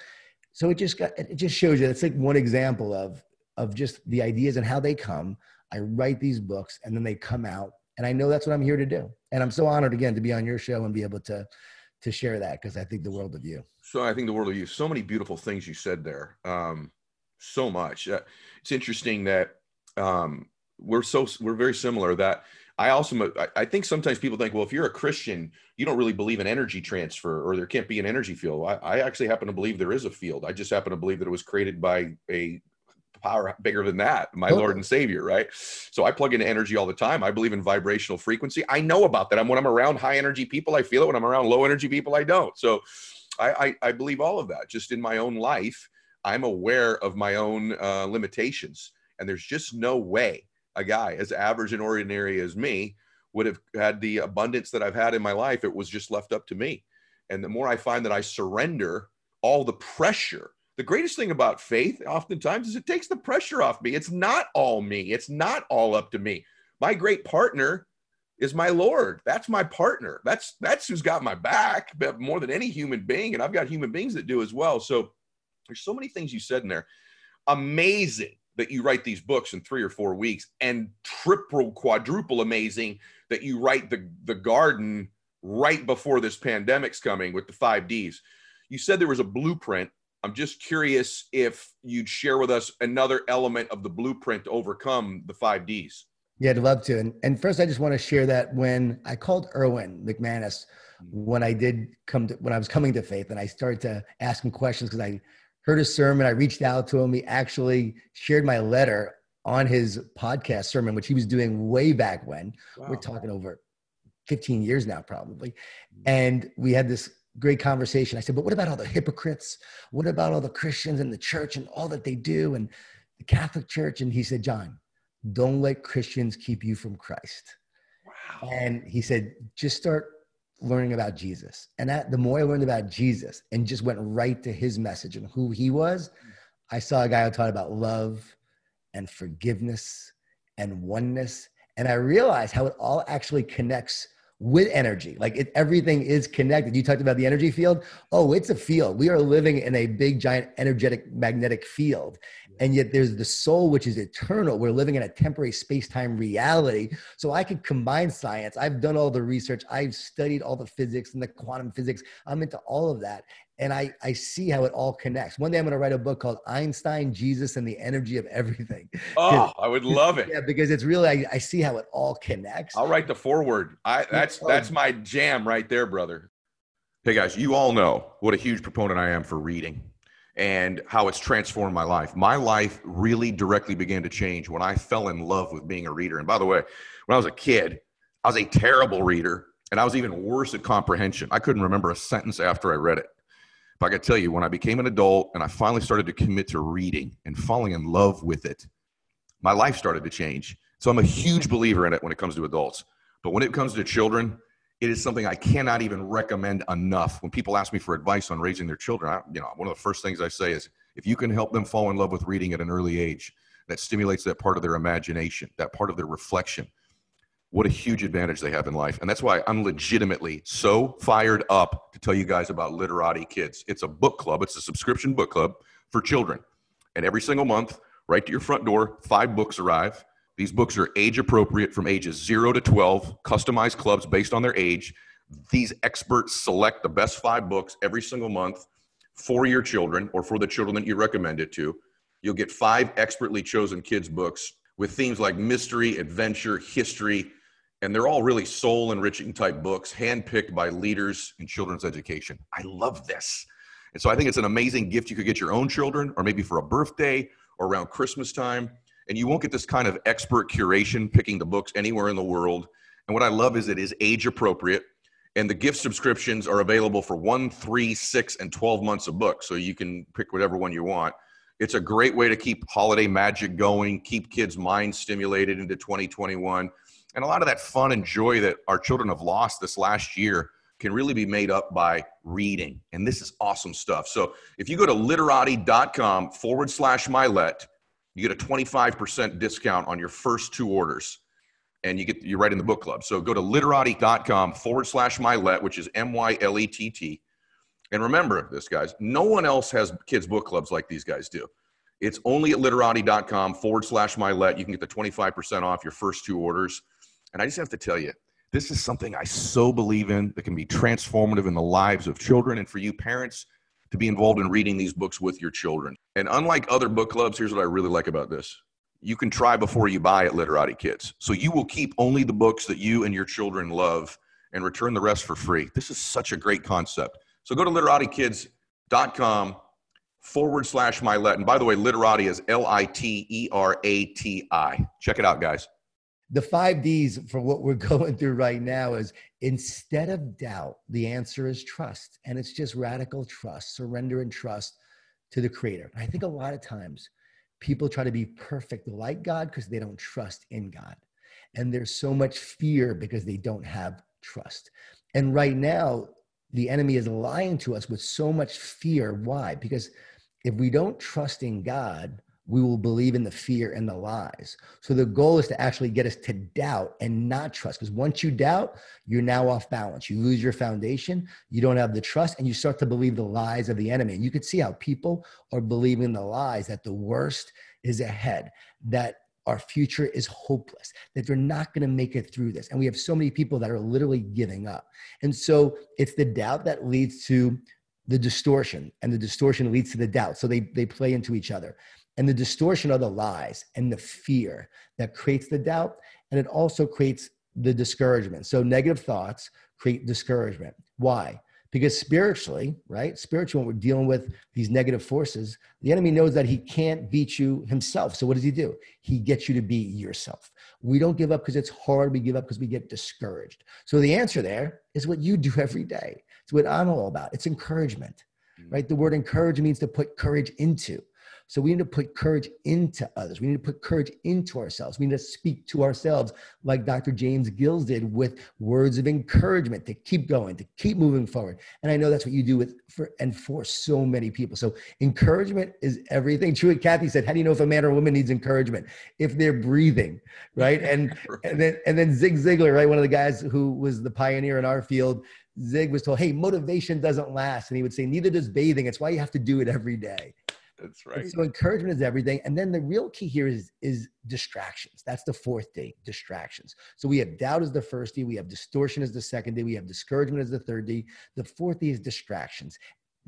So it just got it just shows you it's like one example of of just the ideas and how they come. I write these books and then they come out. And I know that's what I'm here to do. And I'm so honored again to be on your show and be able to to share that because I think the world of you. So I think the world of you. So many beautiful things you said there. Um, so much. Uh, it's interesting that um, we're so we're very similar. That I also I think sometimes people think, well, if you're a Christian, you don't really believe in energy transfer, or there can't be an energy field. I, I actually happen to believe there is a field. I just happen to believe that it was created by a power bigger than that, my Lord and Savior, right? So I plug into energy all the time. I believe in vibrational frequency. I know about that. I'm when I'm around high energy people, I feel it. When I'm around low energy people, I don't. So I, I, I believe all of that just in my own life. I'm aware of my own uh, limitations, and there's just no way a guy as average and ordinary as me would have had the abundance that I've had in my life. It was just left up to me. And the more I find that I surrender all the pressure, the greatest thing about faith oftentimes is it takes the pressure off me. It's not all me, it's not all up to me. My great partner is my Lord. That's my partner. That's that's who's got my back more than any human being. And I've got human beings that do as well. So there's so many things you said in there. Amazing that you write these books in three or four weeks, and triple, quadruple amazing that you write the, the garden right before this pandemic's coming with the five Ds. You said there was a blueprint. I'm just curious if you'd share with us another element of the blueprint to overcome the five Ds. Yeah, I'd love to. And, and first, I just want to share that when I called Erwin McManus, when I did come to, when I was coming to faith, and I started to ask him questions because I heard his sermon. I reached out to him. He actually shared my letter on his podcast sermon, which he was doing way back when. Wow. We're talking over 15 years now, probably. And we had this great conversation. I said, but what about all the hypocrites? What about all the Christians and the church and all that they do and the Catholic Church? And he said, Jon, don't let Christians keep you from Christ. Wow. And he said, just start learning about Jesus. And that the more I learned about Jesus and just went right to his message and who he was, I saw a guy who taught about love and forgiveness and oneness. And I realized how it all actually connects with energy. Like it, everything is connected. You talked about the energy field. Oh, it's a field. We are living in a big, giant, energetic, magnetic field. And yet there's the soul, which is eternal. We're living in a temporary space time reality. So I could combine science. I've done all the research, I've studied all the physics and the quantum physics. I'm into all of that and I, I see how it all connects. One day I'm going to write a book called Einstein, Jesus, and the Energy of Everything. Oh, I would love it. Yeah, because it's really I, I, see how it all connects. I'll write the foreword. I that's that's my jam right there, brother. Hey guys, you all know what a huge proponent I am for reading and how it's transformed my life. My life really directly began to change when I fell in love with being a reader. And by the way, when I was a kid, I was a terrible reader and I was even worse at comprehension. I couldn't remember a sentence after I read it. But I got to tell you, when I became an adult and I finally started to commit to reading and falling in love with it, my life started to change. So I'm a huge believer in it when it comes to adults. But when it comes to children, it is something I cannot even recommend enough. When people ask me for advice on raising their children, I, you know, one of the first things I say is if you can help them fall in love with reading at an early age, that stimulates that part of their imagination, that part of their reflection, what a huge advantage they have in life. And that's why I'm legitimately so fired up to tell you guys about Literati Kids. It's a book club, it's a subscription book club for children. And every single month, right to your front door, five books arrive. These books are age appropriate from ages 0 to 12, customized clubs based on their age. These experts select the best five books every single month for your children or for the children that you recommend it to. You'll get five expertly chosen kids' books with themes like mystery, adventure, history, and they're all really soul enriching type books handpicked by leaders in children's education. I love this. And so i think it's an amazing gift you could get your own children or maybe for a birthday or around christmas time. And you won't get this kind of expert curation picking the books anywhere in the world. And what i love is it is age appropriate and the gift subscriptions are available for one three six and 12 months of books so you can pick whatever one you want. It's a great way to keep holiday magic going keep kids minds stimulated into 2021 and a lot of that fun and joy that our children have lost this last year can really be made up by reading. And this is awesome stuff. So if you go to literati.com forward slash Mylett, you get a 25% discount on your first two orders. And you get you're right in the book club. So go to literati.com forward slash Mylett, which is M-Y-L-E-T-T. And remember this, guys, no one else has kids' book clubs like these guys do. It's only at literati.com forward slash Mylett. You can get the 25% off your first two orders. And I just have to tell you, this is something I so believe in that can be transformative in the lives of children and for you parents to be involved in reading these books with your children. And unlike other book clubs, here's what I really like about this. You can try before you buy at Literati Kids. So you will keep only the books that you and your children love and return the rest for free. This is such a great concept. So go to literatikids.com forward slash Mylett. And by the way, literati is L I T E R A T I. Check it out, guys the five D's for what we're going through right now is instead of doubt, the answer is trust. And it's just radical trust, surrender and trust to the creator. I think a lot of times people try to be perfect like God because they don't trust in God. And there's so much fear because they don't have trust. And right now, the enemy is lying to us with so much fear. Why? Because if we don't trust in God, we will believe in the fear and the lies. So the goal is to actually get us to doubt and not trust. Because once you doubt, you're now off balance. You lose your foundation. You don't have the trust, and you start to believe the lies of the enemy. And you can see how people are believing the lies that the worst is ahead, that our future is hopeless, that they're not going to make it through this. And we have so many people that are literally giving up. And so it's the doubt that leads to the distortion, and the distortion leads to the doubt. So they, they play into each other and the distortion of the lies and the fear that creates the doubt and it also creates the discouragement. So negative thoughts create discouragement. Why? Because spiritually right spiritually when we're dealing with these negative forces the enemy knows that he can't beat you himself. So what does he do? He gets you to be yourself. We don't give up because it's hard. We give up because we get discouraged. So the answer there is what you do every day. It's what I'm all about. It's encouragement, Mm-hmm. right? The word encourage means to put courage into. So we need to put courage into others. We need to put courage into ourselves. We need to speak to ourselves like Dr. James Gills did with words of encouragement to keep going, to keep moving forward. And I know that's what you do with for and for so many people. So encouragement is everything. True. Cathy said, "How do you know if a man or a woman needs encouragement? If they're breathing, right?" And and then and then Zig Ziglar, right, one of the guys who was the pioneer in our field. Zig was told, "Hey, motivation doesn't last," and he would say, "Neither does bathing. It's why you have to do it every day." That's right. So encouragement is everything. And then the real key here is, is distractions. That's the fourth D, distractions. So we have doubt as the first D, we have distortion as the second D, we have discouragement as the third D. The fourth D is distractions.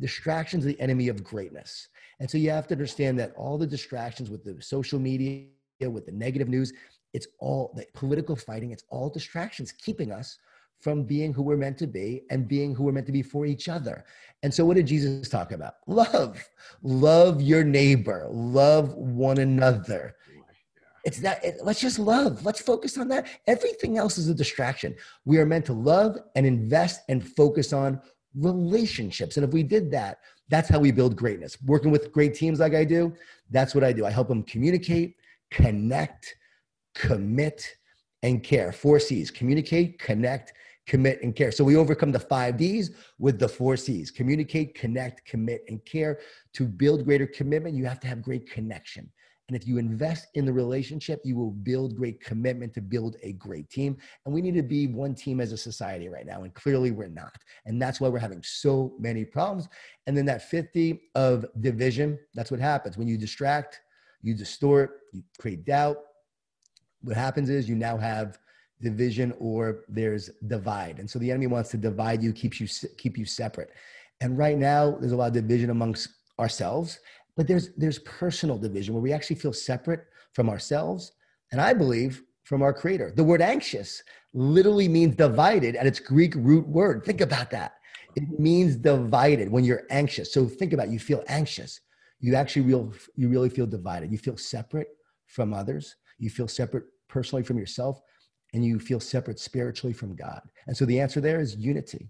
Distractions are the enemy of greatness. And so you have to understand that all the distractions with the social media, with the negative news, it's all the political fighting, it's all distractions keeping us from being who we're meant to be and being who we're meant to be for each other. And so, what did Jesus talk about? Love. Love your neighbor. Love one another. Oh it's that, it, let's just love. Let's focus on that. Everything else is a distraction. We are meant to love and invest and focus on relationships. And if we did that, that's how we build greatness. Working with great teams like I do, that's what I do. I help them communicate, connect, commit, and care. Four C's communicate, connect, commit, and care. So we overcome the five D's with the four C's communicate, connect, commit, and care. To build greater commitment, you have to have great connection. And if you invest in the relationship, you will build great commitment to build a great team. And we need to be one team as a society right now. And clearly we're not. And that's why we're having so many problems. And then that 50 of division, that's what happens. When you distract, you distort, you create doubt. What happens is you now have division or there's divide. And so the enemy wants to divide you, keeps you keep you separate. And right now there's a lot of division amongst ourselves but there's there's personal division where we actually feel separate from ourselves and i believe from our creator. The word anxious literally means divided at its greek root word. Think about that. It means divided when you're anxious. So think about it. you feel anxious. You actually real you really feel divided. You feel separate from others. You feel separate personally from yourself and you feel separate spiritually from god and so the answer there is unity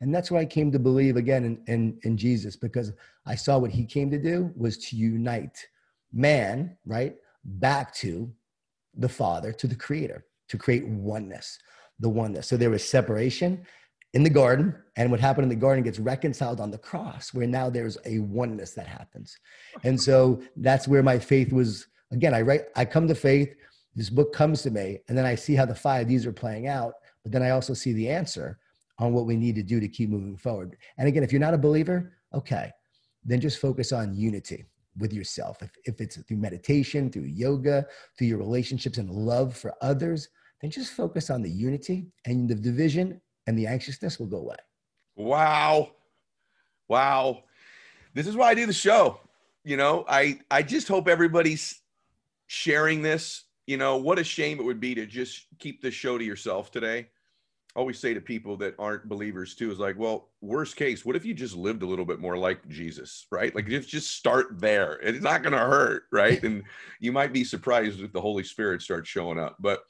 and that's why I came to believe again in, in, in, Jesus because I saw what he came to do was to unite man, right, back to the Father, to the Creator, to create oneness, the oneness. So there was separation in the garden, and what happened in the garden gets reconciled on the cross, where now there's a oneness that happens. And so that's where my faith was. Again, I write, I come to faith, this book comes to me, and then I see how the five these are playing out, but then I also see the answer on what we need to do to keep moving forward. And again, if you're not a believer, okay, then just focus on unity with yourself. If, if it's through meditation, through yoga, through your relationships and love for others, then just focus on the unity and the division and the anxiousness will go away. Wow. Wow. This is why I do the show. You know, I I just hope everybody's sharing this. You know, what a shame it would be to just keep this show to yourself today always say to people that aren't believers too is like, well, worst case, what if you just lived a little bit more like Jesus, right? Like just just start there. It's not going to hurt, right? and you might be surprised if the Holy Spirit starts showing up. But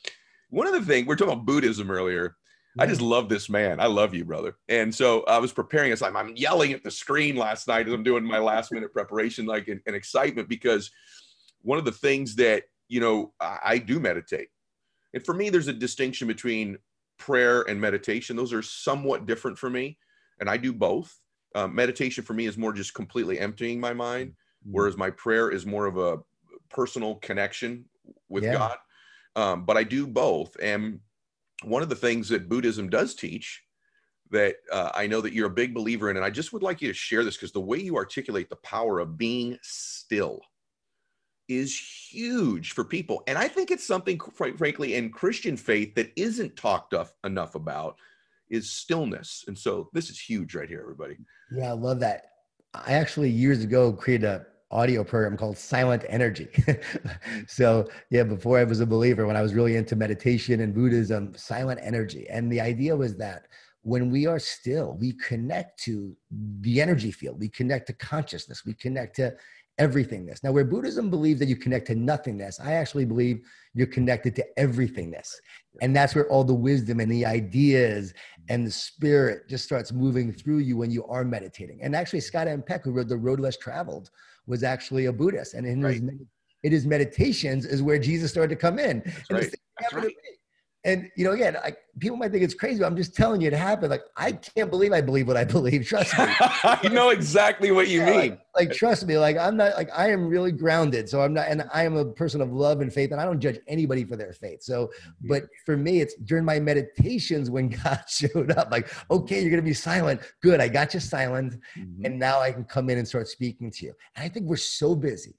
one of the things we're talking about Buddhism earlier. I just mm-hmm. love this man. I love you, brother. And so I was preparing. It's like I'm yelling at the screen last night as I'm doing my last minute preparation, like in, in excitement, because one of the things that you know I, I do meditate, and for me, there's a distinction between prayer and meditation those are somewhat different for me and i do both um, meditation for me is more just completely emptying my mind mm-hmm. whereas my prayer is more of a personal connection with yeah. god um, but i do both and one of the things that buddhism does teach that uh, i know that you're a big believer in and i just would like you to share this because the way you articulate the power of being still is huge for people. And I think it's something, quite frankly, in Christian faith that isn't talked of, enough about is stillness. And so this is huge right here, everybody. Yeah, I love that. I actually years ago created a audio program called Silent Energy. so yeah, before I was a believer, when I was really into meditation and Buddhism, silent energy. And the idea was that when we are still, we connect to the energy field, we connect to consciousness, we connect to everythingness. Now, where Buddhism believes that you connect to nothingness, I actually believe you're connected to everythingness. And that's where all the wisdom and the ideas and the spirit just starts moving through you when you are meditating. And actually, Scott M. Peck, who wrote The Road Less Traveled, was actually a Buddhist. And in right. his, in his meditations is where Jesus started to come in. That's right. That's right. And you know, again, I, people might think it's crazy, but I'm just telling you it happened. Like I can't believe I believe what I believe. Trust me. I know exactly what you yeah, mean. Like, like, trust me. Like I'm not like I am really grounded. So I'm not, and I am a person of love and faith, and I don't judge anybody for their faith. So, but for me, it's during my meditations when God showed up. Like, okay, you're gonna be silent. Good, I got you silent, mm-hmm. and now I can come in and start speaking to you. And I think we're so busy,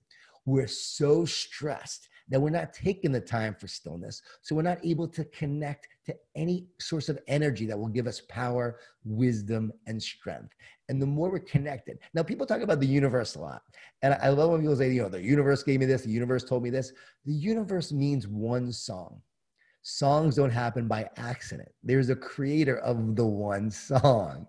we're so stressed that we're not taking the time for stillness. So we're not able to connect to any source of energy that will give us power, wisdom, and strength. And the more we're connected. Now, people talk about the universe a lot. And I love when people say, you know, the universe gave me this, the universe told me this. The universe means one song. Songs don't happen by accident. There's a creator of the one song.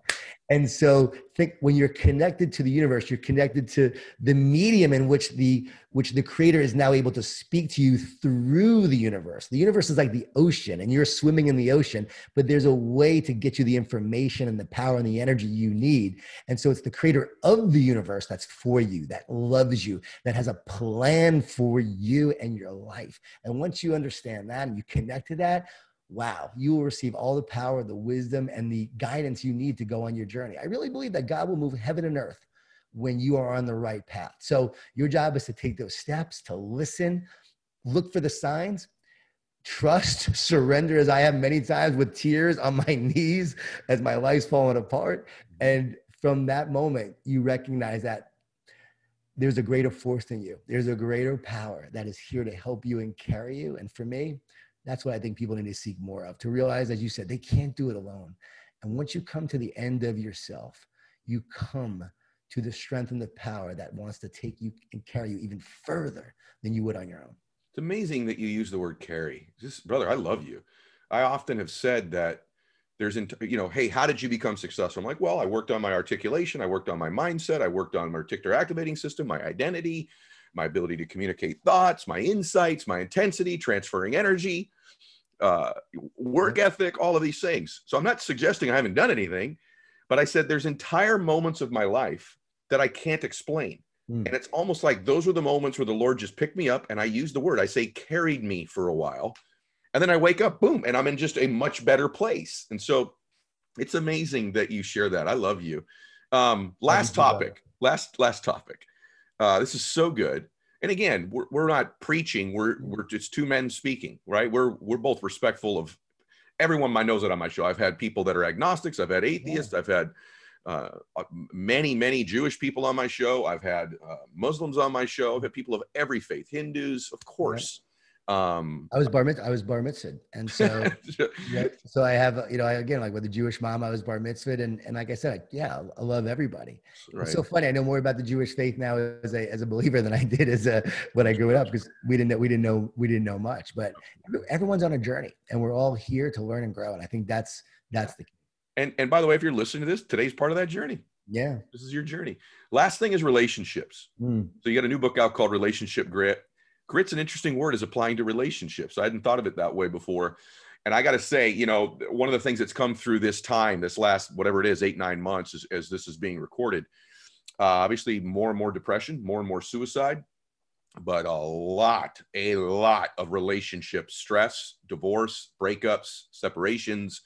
And so think when you're connected to the universe, you're connected to the medium in which the which the creator is now able to speak to you through the universe. The universe is like the ocean and you're swimming in the ocean, but there's a way to get you the information and the power and the energy you need. And so it's the creator of the universe that's for you, that loves you, that has a plan for you and your life. And once you understand that and you connect to that, wow, you will receive all the power, the wisdom, and the guidance you need to go on your journey. I really believe that God will move heaven and earth when you are on the right path. So your job is to take those steps, to listen, look for the signs, trust, surrender, as I have many times with tears on my knees as my life's falling apart. Mm-hmm. And from that moment, you recognize that there's a greater force than you. There's a greater power that is here to help you and carry you. And for me, that's what I think people need to seek more of to realize, as you said, they can't do it alone. And once you come to the end of yourself, you come to the strength and the power that wants to take you and carry you even further than you would on your own. It's amazing that you use the word carry. Just brother, I love you. I often have said that there's, you know, hey, how did you become successful? I'm like, well, I worked on my articulation, I worked on my mindset, I worked on my reticular activating system, my identity, my ability to communicate thoughts, my insights, my intensity, transferring energy, uh, work ethic, all of these things. So I'm not suggesting I haven't done anything, but I said there's entire moments of my life that I can't explain. Mm. And it's almost like those were the moments where the Lord just picked me up and I use the word, I say carried me for a while. And then I wake up, boom, and I'm in just a much better place. And so it's amazing that you share that. I love you. Um, last topic, last, last topic. Uh, this is so good. And again, we're, we're not preaching. We're we're just two men speaking, right? We're we're both respectful of everyone. I knows it on my show. I've had people that are agnostics. I've had atheists. Yeah. I've had uh, uh, many many Jewish people on my show. I've had uh, Muslims on my show. I've had people of every faith, Hindus, of course. Um, I was bar mitzvah, I was bar mitzvah, and so yeah, so I have you know I, again like with a Jewish mom I was bar mitzvah, and and like I said yeah I love everybody. Right. It's so funny I know more about the Jewish faith now as a as a believer than I did as a when I grew up because we didn't know we didn't know we didn't know much, but everyone's on a journey and we're all here to learn and grow, and I think that's that's the key. And and by the way, if you're listening to this, today's part of that journey. Yeah, this is your journey. Last thing is relationships. Mm. So you got a new book out called Relationship Grit grit's an interesting word as applying to relationships. I hadn't thought of it that way before. And I got to say, you know, one of the things that's come through this time, this last, whatever it is, eight, nine months as, as this is being recorded, uh, obviously more and more depression, more and more suicide, but a lot, a lot of relationship stress, divorce, breakups, separations,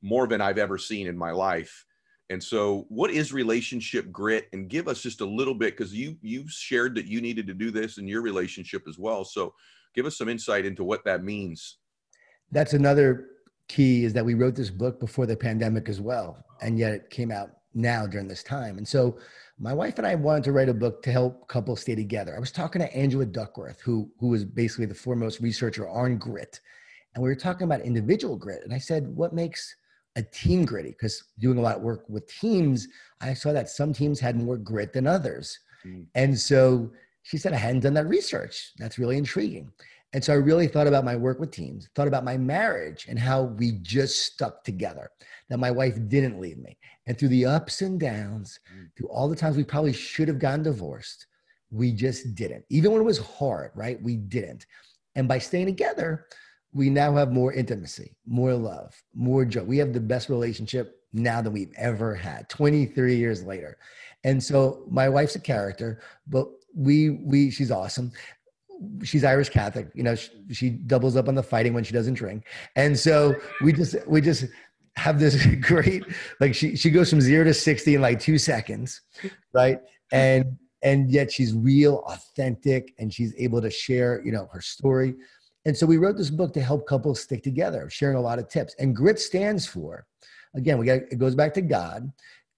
more than I've ever seen in my life. And so, what is relationship grit? And give us just a little bit because you you've shared that you needed to do this in your relationship as well. So, give us some insight into what that means. That's another key is that we wrote this book before the pandemic as well, and yet it came out now during this time. And so, my wife and I wanted to write a book to help couples stay together. I was talking to Angela Duckworth, who who was basically the foremost researcher on grit, and we were talking about individual grit. And I said, "What makes a team gritty because doing a lot of work with teams, I saw that some teams had more grit than others. Mm. And so she said, I hadn't done that research. That's really intriguing. And so I really thought about my work with teams, thought about my marriage and how we just stuck together, that my wife didn't leave me. And through the ups and downs, mm. through all the times we probably should have gotten divorced, we just didn't. Even when it was hard, right? We didn't. And by staying together, we now have more intimacy, more love, more joy. We have the best relationship now than we've ever had 23 years later. And so my wife's a character, but we we she's awesome. She's Irish Catholic, you know, she, she doubles up on the fighting when she doesn't drink. And so we just we just have this great like she she goes from 0 to 60 in like 2 seconds, right? And and yet she's real authentic and she's able to share, you know, her story. And so we wrote this book to help couples stick together, sharing a lot of tips. And grit stands for again, we got it goes back to God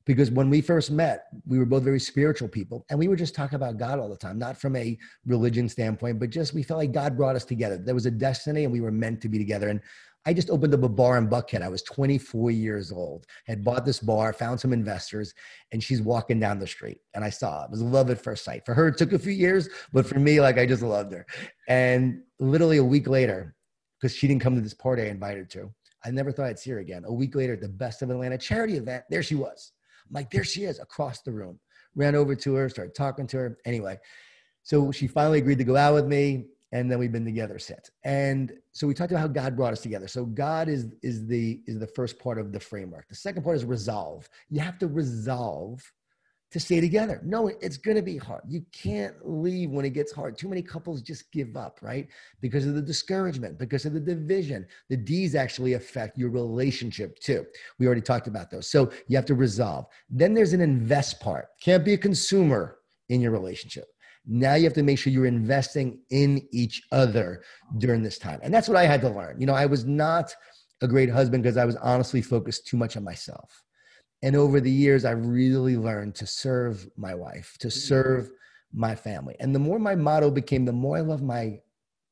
because when we first met, we were both very spiritual people and we were just talking about God all the time, not from a religion standpoint, but just we felt like God brought us together. There was a destiny and we were meant to be together. And I just opened up a bar in Buckhead. I was 24 years old, had bought this bar, found some investors, and she's walking down the street. And I saw it. was love at first sight. For her, it took a few years, but for me, like I just loved her. And literally a week later, because she didn't come to this party I invited her to, I never thought I'd see her again. A week later, at the Best of Atlanta charity event, there she was. I'm like, there she is across the room. Ran over to her, started talking to her. Anyway, so she finally agreed to go out with me, and then we've been together since. And so we talked about how God brought us together. So God is is the is the first part of the framework. The second part is resolve. You have to resolve to stay together. No, it's going to be hard. You can't leave when it gets hard. Too many couples just give up, right? Because of the discouragement, because of the division. The D's actually affect your relationship too. We already talked about those. So you have to resolve. Then there's an invest part. Can't be a consumer in your relationship. Now you have to make sure you're investing in each other during this time. And that's what I had to learn. You know, I was not a great husband because I was honestly focused too much on myself and over the years i've really learned to serve my wife to mm-hmm. serve my family and the more my motto became the more i love my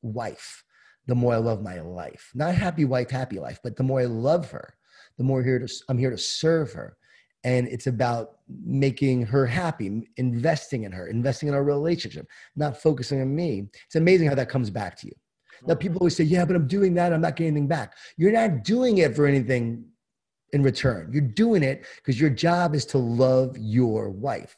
wife the more i love my life not happy wife happy life but the more i love her the more here to i'm here to serve her and it's about making her happy investing in her investing in our relationship not focusing on me it's amazing how that comes back to you now people always say yeah but i'm doing that i'm not getting anything back you're not doing it for anything in return. You're doing it because your job is to love your wife,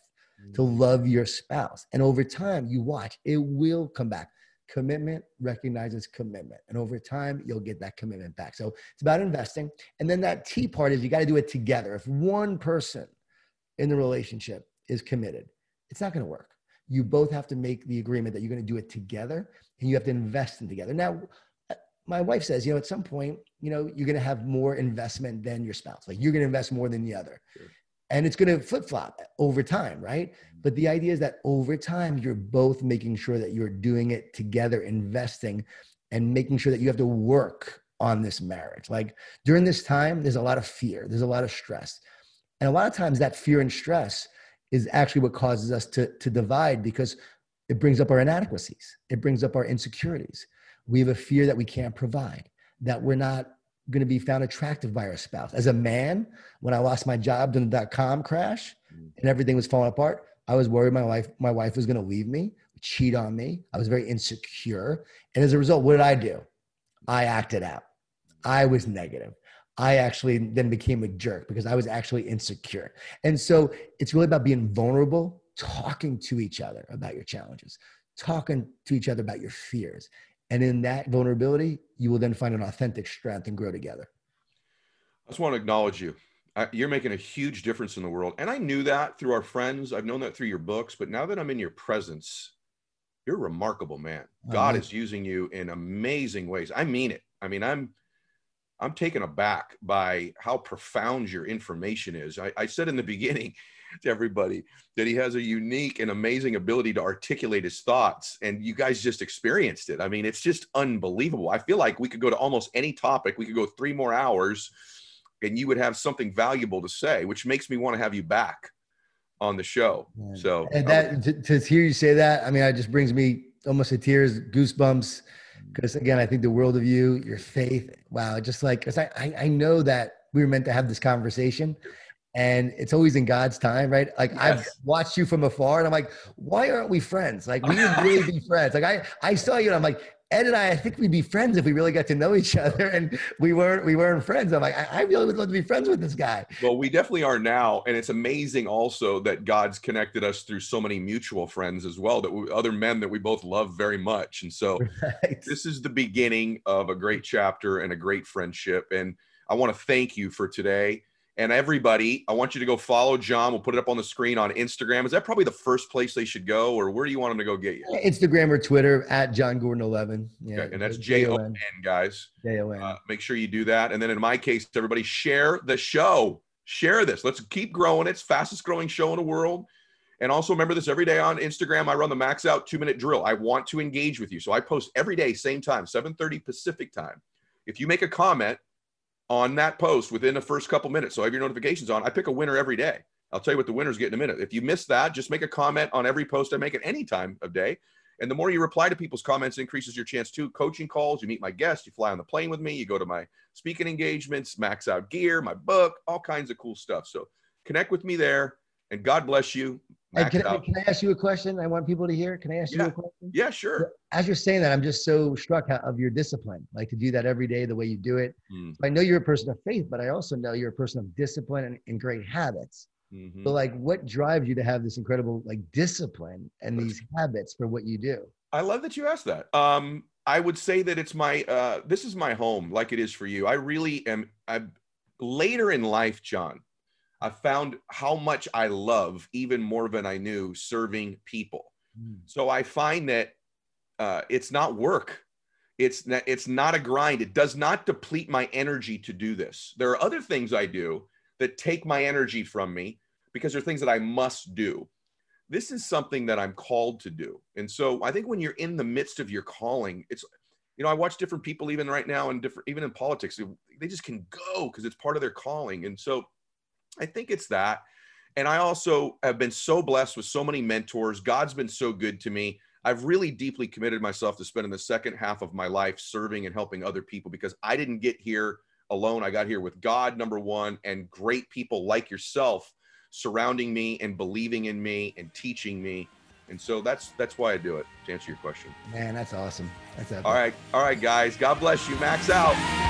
to mm. love your spouse. And over time, you watch, it will come back. Commitment recognizes commitment. And over time, you'll get that commitment back. So it's about investing. And then that T part is you got to do it together. If one person in the relationship is committed, it's not going to work. You both have to make the agreement that you're going to do it together and you have to invest in together. Now, uh, my wife says, you know, at some point, you know, you're going to have more investment than your spouse. Like you're going to invest more than the other. Sure. And it's going to flip flop over time, right? But the idea is that over time, you're both making sure that you're doing it together, investing and making sure that you have to work on this marriage. Like during this time, there's a lot of fear, there's a lot of stress. And a lot of times that fear and stress is actually what causes us to, to divide because it brings up our inadequacies, it brings up our insecurities we have a fear that we can't provide, that we're not going to be found attractive by our spouse. As a man, when I lost my job during the dot com crash and mm-hmm. everything was falling apart, I was worried my wife, my wife was going to leave me, cheat on me. I was very insecure. And as a result, what did I do? I acted out. I was negative. I actually then became a jerk because I was actually insecure. And so it's really about being vulnerable, talking to each other about your challenges, talking to each other about your fears, and in that vulnerability, you will then find an authentic strength and grow together. I just want to acknowledge you. You're making a huge difference in the world. And I knew that through our friends. I've known that through your books. But now that I'm in your presence, you're a remarkable man. God is using you in amazing ways. I mean it. I mean, I'm I'm taken aback by how profound your information is. I, I said in the beginning, to everybody that he has a unique and amazing ability to articulate his thoughts. And you guys just experienced it. I mean it's just unbelievable. I feel like we could go to almost any topic. We could go three more hours and you would have something valuable to say which makes me want to have you back on the show. So and that to, to hear you say that i mean it just brings me almost to tears goosebumps because again i think the world of you your faith wow just like because I, I i know that we were meant to have this conversation and it's always in God's time, right? Like I've watched you from afar, and I'm like, why aren't we friends? Like we would really be friends. Like I, I saw you, and I'm like, Ed and I, I think we'd be friends if we really got to know each other, and we weren't, we weren't friends. I'm like, I, I really would love to be friends with this guy. Well, we definitely are now, and it's amazing also that God's connected us through so many mutual friends as well. That we, other men that we both love very much, and so Right? this is the beginning of a great chapter and a great friendship. And I want to thank you for today. And everybody, I want you to go follow Jon. We'll put it up on the screen on Instagram. Is that probably the first place they should go, or where do you want them to go get you? Instagram or Twitter at Jon Gordon 11. Yeah, Okay, and that's J O N, guys. J-O-N. Uh, make sure you do that. And then in my case, everybody share the show. Share this. Let's keep growing. It's fastest growing show in the world. And also remember this every day on Instagram. I run the max out two minute drill. I want to engage with you. So I post every day, same time, 7:30 Pacific time. If you make a comment on that post within the first couple minutes, so I have your notifications on, I pick a winner every day. I'll tell you what the winners get in a minute. If you miss that, just make a comment on every post I make at any time of day. And the more you reply to people's comments, increases your chance to coaching calls. You meet my guests, you fly on the plane with me, you go to my speaking engagements, max out gear, my book, all kinds of cool stuff. So connect with me there, and God bless you. Max can, I, can I ask you a question? I want people to hear. Can I ask you a question? Yeah, sure. As you're saying that, I'm just so struck of your discipline, like to do that every day, the way you do it. Mm, I know you're a person of faith, but I also know you're a person of discipline and, and great habits. mhm. So, like, what drives you to have this incredible like discipline and these habits for what you do? I love that you asked that. Um, I would say that it's my uh, this is my home, like it is for you. I really am. I later in life, Jon, I found how much I love even more than I knew serving people. So I find that uh, it's not work. It's not, it's not a grind. It does not deplete my energy to do this. There are other things I do that take my energy from me because they're things that I must do. This is something that I'm called to do. And so I think when you're in the midst of your calling, it's you know, I watch different people even right now and different even in politics, they just can go because it's part of their calling. And so I think it's that. And I also have been so blessed with so many mentors. God's been so good to me. I've really deeply committed myself to spending the second half of my life serving and helping other people because I didn't get here alone. I got here with God, number one, and great people like yourself surrounding me and believing in me and teaching me. And so that's that's why I do it. To answer your question. Man, that's awesome. That's epic. All right, all right, guys. God bless you. Max out.